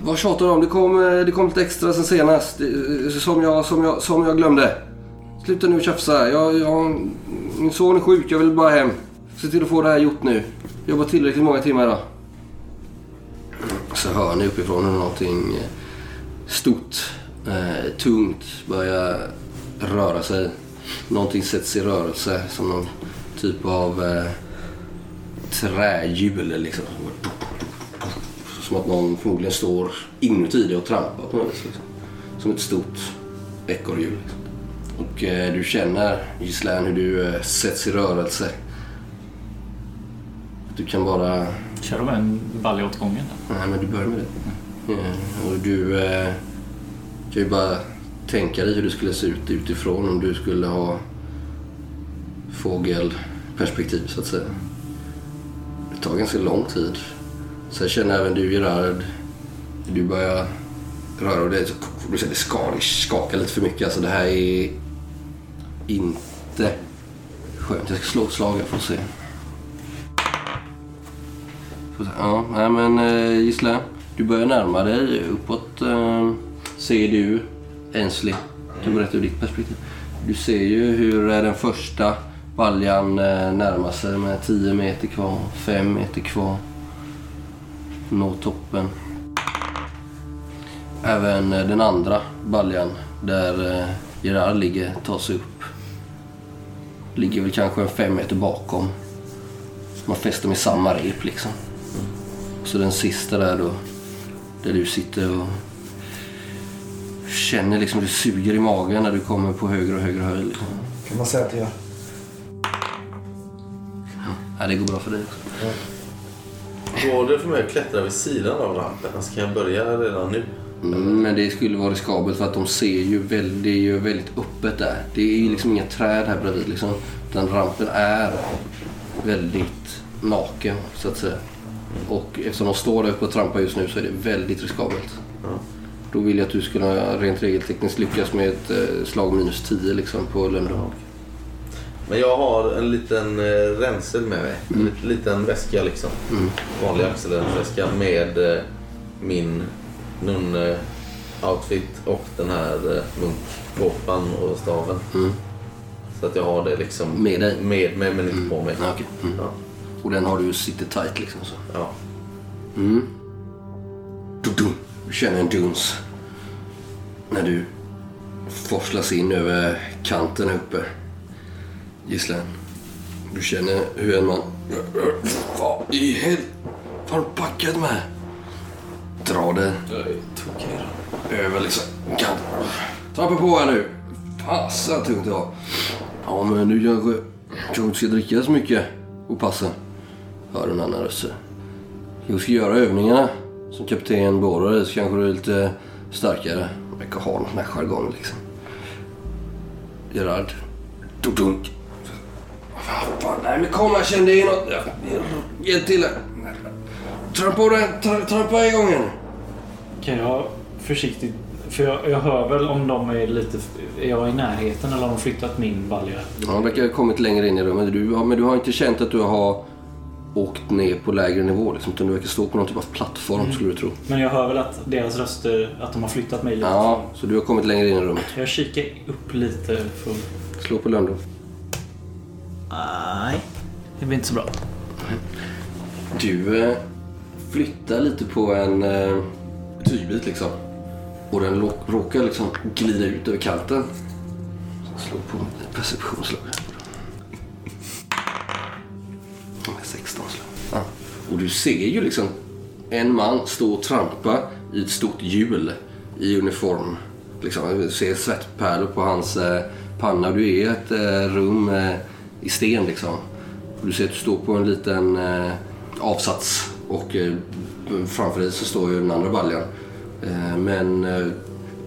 vad tjatar du om? Det kom, eh, det kom lite extra sen senast. Eh, eh, som, jag, som, jag, som jag glömde. Sluta nu tjafsa. Jag, jag, min son är sjuk. Jag vill bara hem. Se till att få det här gjort nu. Jobbar tillräckligt många timmar idag. Så hör ni uppifrån hur någonting stort, eh, tungt börjar röra sig. Någonting sätts i rörelse som någon typ av eh, trähjul liksom. Som att någon förmodligen står inuti det och trampar på något vis. Liksom. Som ett stort ekorrhjul. Liksom. Och eh, du känner Gislaine hur du eh, sätts i rörelse. Du kan bara Kör de en balja åt gången? Nej, men du börjar med det. Eh, Och du eh, kan ju bara tänka dig hur det skulle se ut utifrån om du skulle ha fågelperspektiv så att säga. Det tar ganska lång tid. Sen känner även du Gerard, du börjar röra och det, du ser det skakar lite för mycket. Alltså det här är inte skönt. Jag ska slå ett slag, jag får se. Får se. Ja, nej men eh, Gisle. Du börjar närma dig uppåt. Eh, ser du Ainsley. Du berättar ur ditt perspektiv. Du ser ju hur eh, den första baljan närmar sig med 10 meter kvar, 5 meter kvar. Nå toppen. Även eh, den andra baljan där eh, Gerard ligger tar sig upp. Ligger väl kanske en fem meter bakom. Man fäster med samma rep liksom. Så den sista där då, där du sitter och känner liksom det suger i magen när du kommer på högre och högre höjd. Liksom. Kan man säga att jag gör. Ja, det går bra för dig också. Går det för mig att klättra vid sidan av rampen? Alltså kan jag börja redan nu? Mm, men det skulle vara riskabelt för att de ser ju väldigt, det är ju väldigt öppet där. Det är ju liksom inga träd här bredvid liksom. Den rampen är väldigt naken så att säga. Och eftersom de står där uppe och trampar just nu så är det väldigt riskabelt. Då vill jag att du skulle rent regeltekniskt lyckas med ett eh, slag minus 10 liksom på Lundon. Men jag har en liten eh, ränsel med mig. En liten, väska liksom. Mm. Vanlig axelväska med eh, min nun-outfit och den här eh, munkkåpan och staven. Mm. Så att jag har det liksom Med dig? med mig men inte på mig. Ja, okej. Mm. Ja. Och den har du sitter tight liksom så. Ja. Mm. Du, du. du känner en duns. När du forslas in över kanten här uppe. Gisslan. Du känner hur en man... Vad i helvete har du packat med? Dra det över liksom kanten. Trappa på här nu. Fasen tungt det var. Ja men du kanske kanske inte ska dricka så mycket och passa. Hör en annan röst. Jag ska göra övningarna som kapten Borre så kanske du är lite starkare. Verkar ha sån här jargong liksom. Gerard. Dunk. Vad fan, nej men kom här kände jag något. Hjälp till här. Trampa på den, tra- trampa igång den. Kan jag försiktigt... För jag, jag hör väl om de är lite... Är jag i närheten eller har de flyttat min balja? Ja, han verkar ha kommit längre in i rummet. Du, har- men du har inte känt att du har åkt ner på lägre nivå. Liksom, utan du verkar stå på någon typ av plattform skulle du tro. Men jag hör väl att deras röster, att de har flyttat mig lite. Ja, så du har kommit längre in i rummet. Jag kikar upp lite för... Slå på Löndo. Nej, det blir inte så bra. Du eh, flyttar lite på en eh, tygbit liksom. Och den råkar liksom glida ut över kanten. Slå på ett perceptionslag. här. Ja, 16 slag. Ja. Och du ser ju liksom en man stå och trampa i ett stort hjul i uniform. Liksom, du ser svettpärlor på hans eh, panna. Du är i ett eh, rum eh, i sten liksom. Du ser att du står på en liten eh, avsats och eh, framför dig så står ju den andra baljan. Eh, men eh,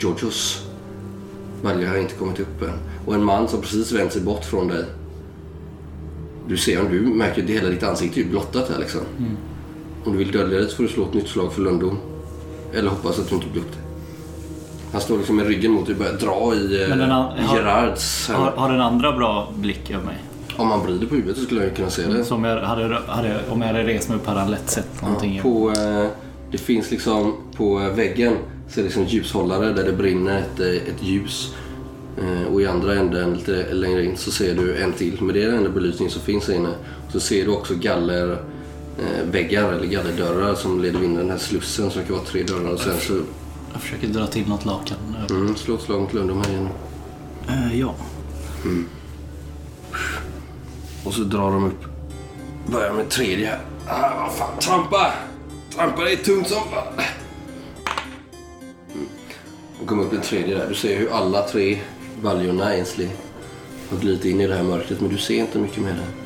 Georgios balja har inte kommit upp än. Och en man som precis vänt sig bort från dig. Du ser, du märker att hela ditt ansikte är blottat här liksom. Om du vill dölja det så får du slå ett nytt slag för Lundom. Eller hoppas att du inte blir upp det. Han står liksom med ryggen mot dig och börjar dra i, Men den eh, an- i har- Gerards. Har, har den andra bra blick över mig? Om man vrider på huvudet så skulle jag ju kunna se det. Så om jag hade, hade, om jag hade rest mig upp hade han lätt sett någonting. Ja, på, eh, det finns liksom på eh, väggen så är det liksom ljushållare där det brinner ett, eh, ett ljus. Och i andra änden lite längre in så ser du en till. Men det är den enda belysning som finns här inne. Så ser du också galler väggar eller gallerdörrar som leder in i den här slussen som kan vara tre dörrar. Och sen så Jag försöker dra till något lakan. mm, slå ett slag mot Lundom här igen. Eh, ja. Och så drar de upp. Börjar med tredje här. Ah, vad fan, trampa! Trampa, det är tungt som fan. Mm. Och kommer upp en tredje där. Du ser hur alla tre baljorna Ainsley har glidit in i det här mörkret men du ser inte mycket mer där.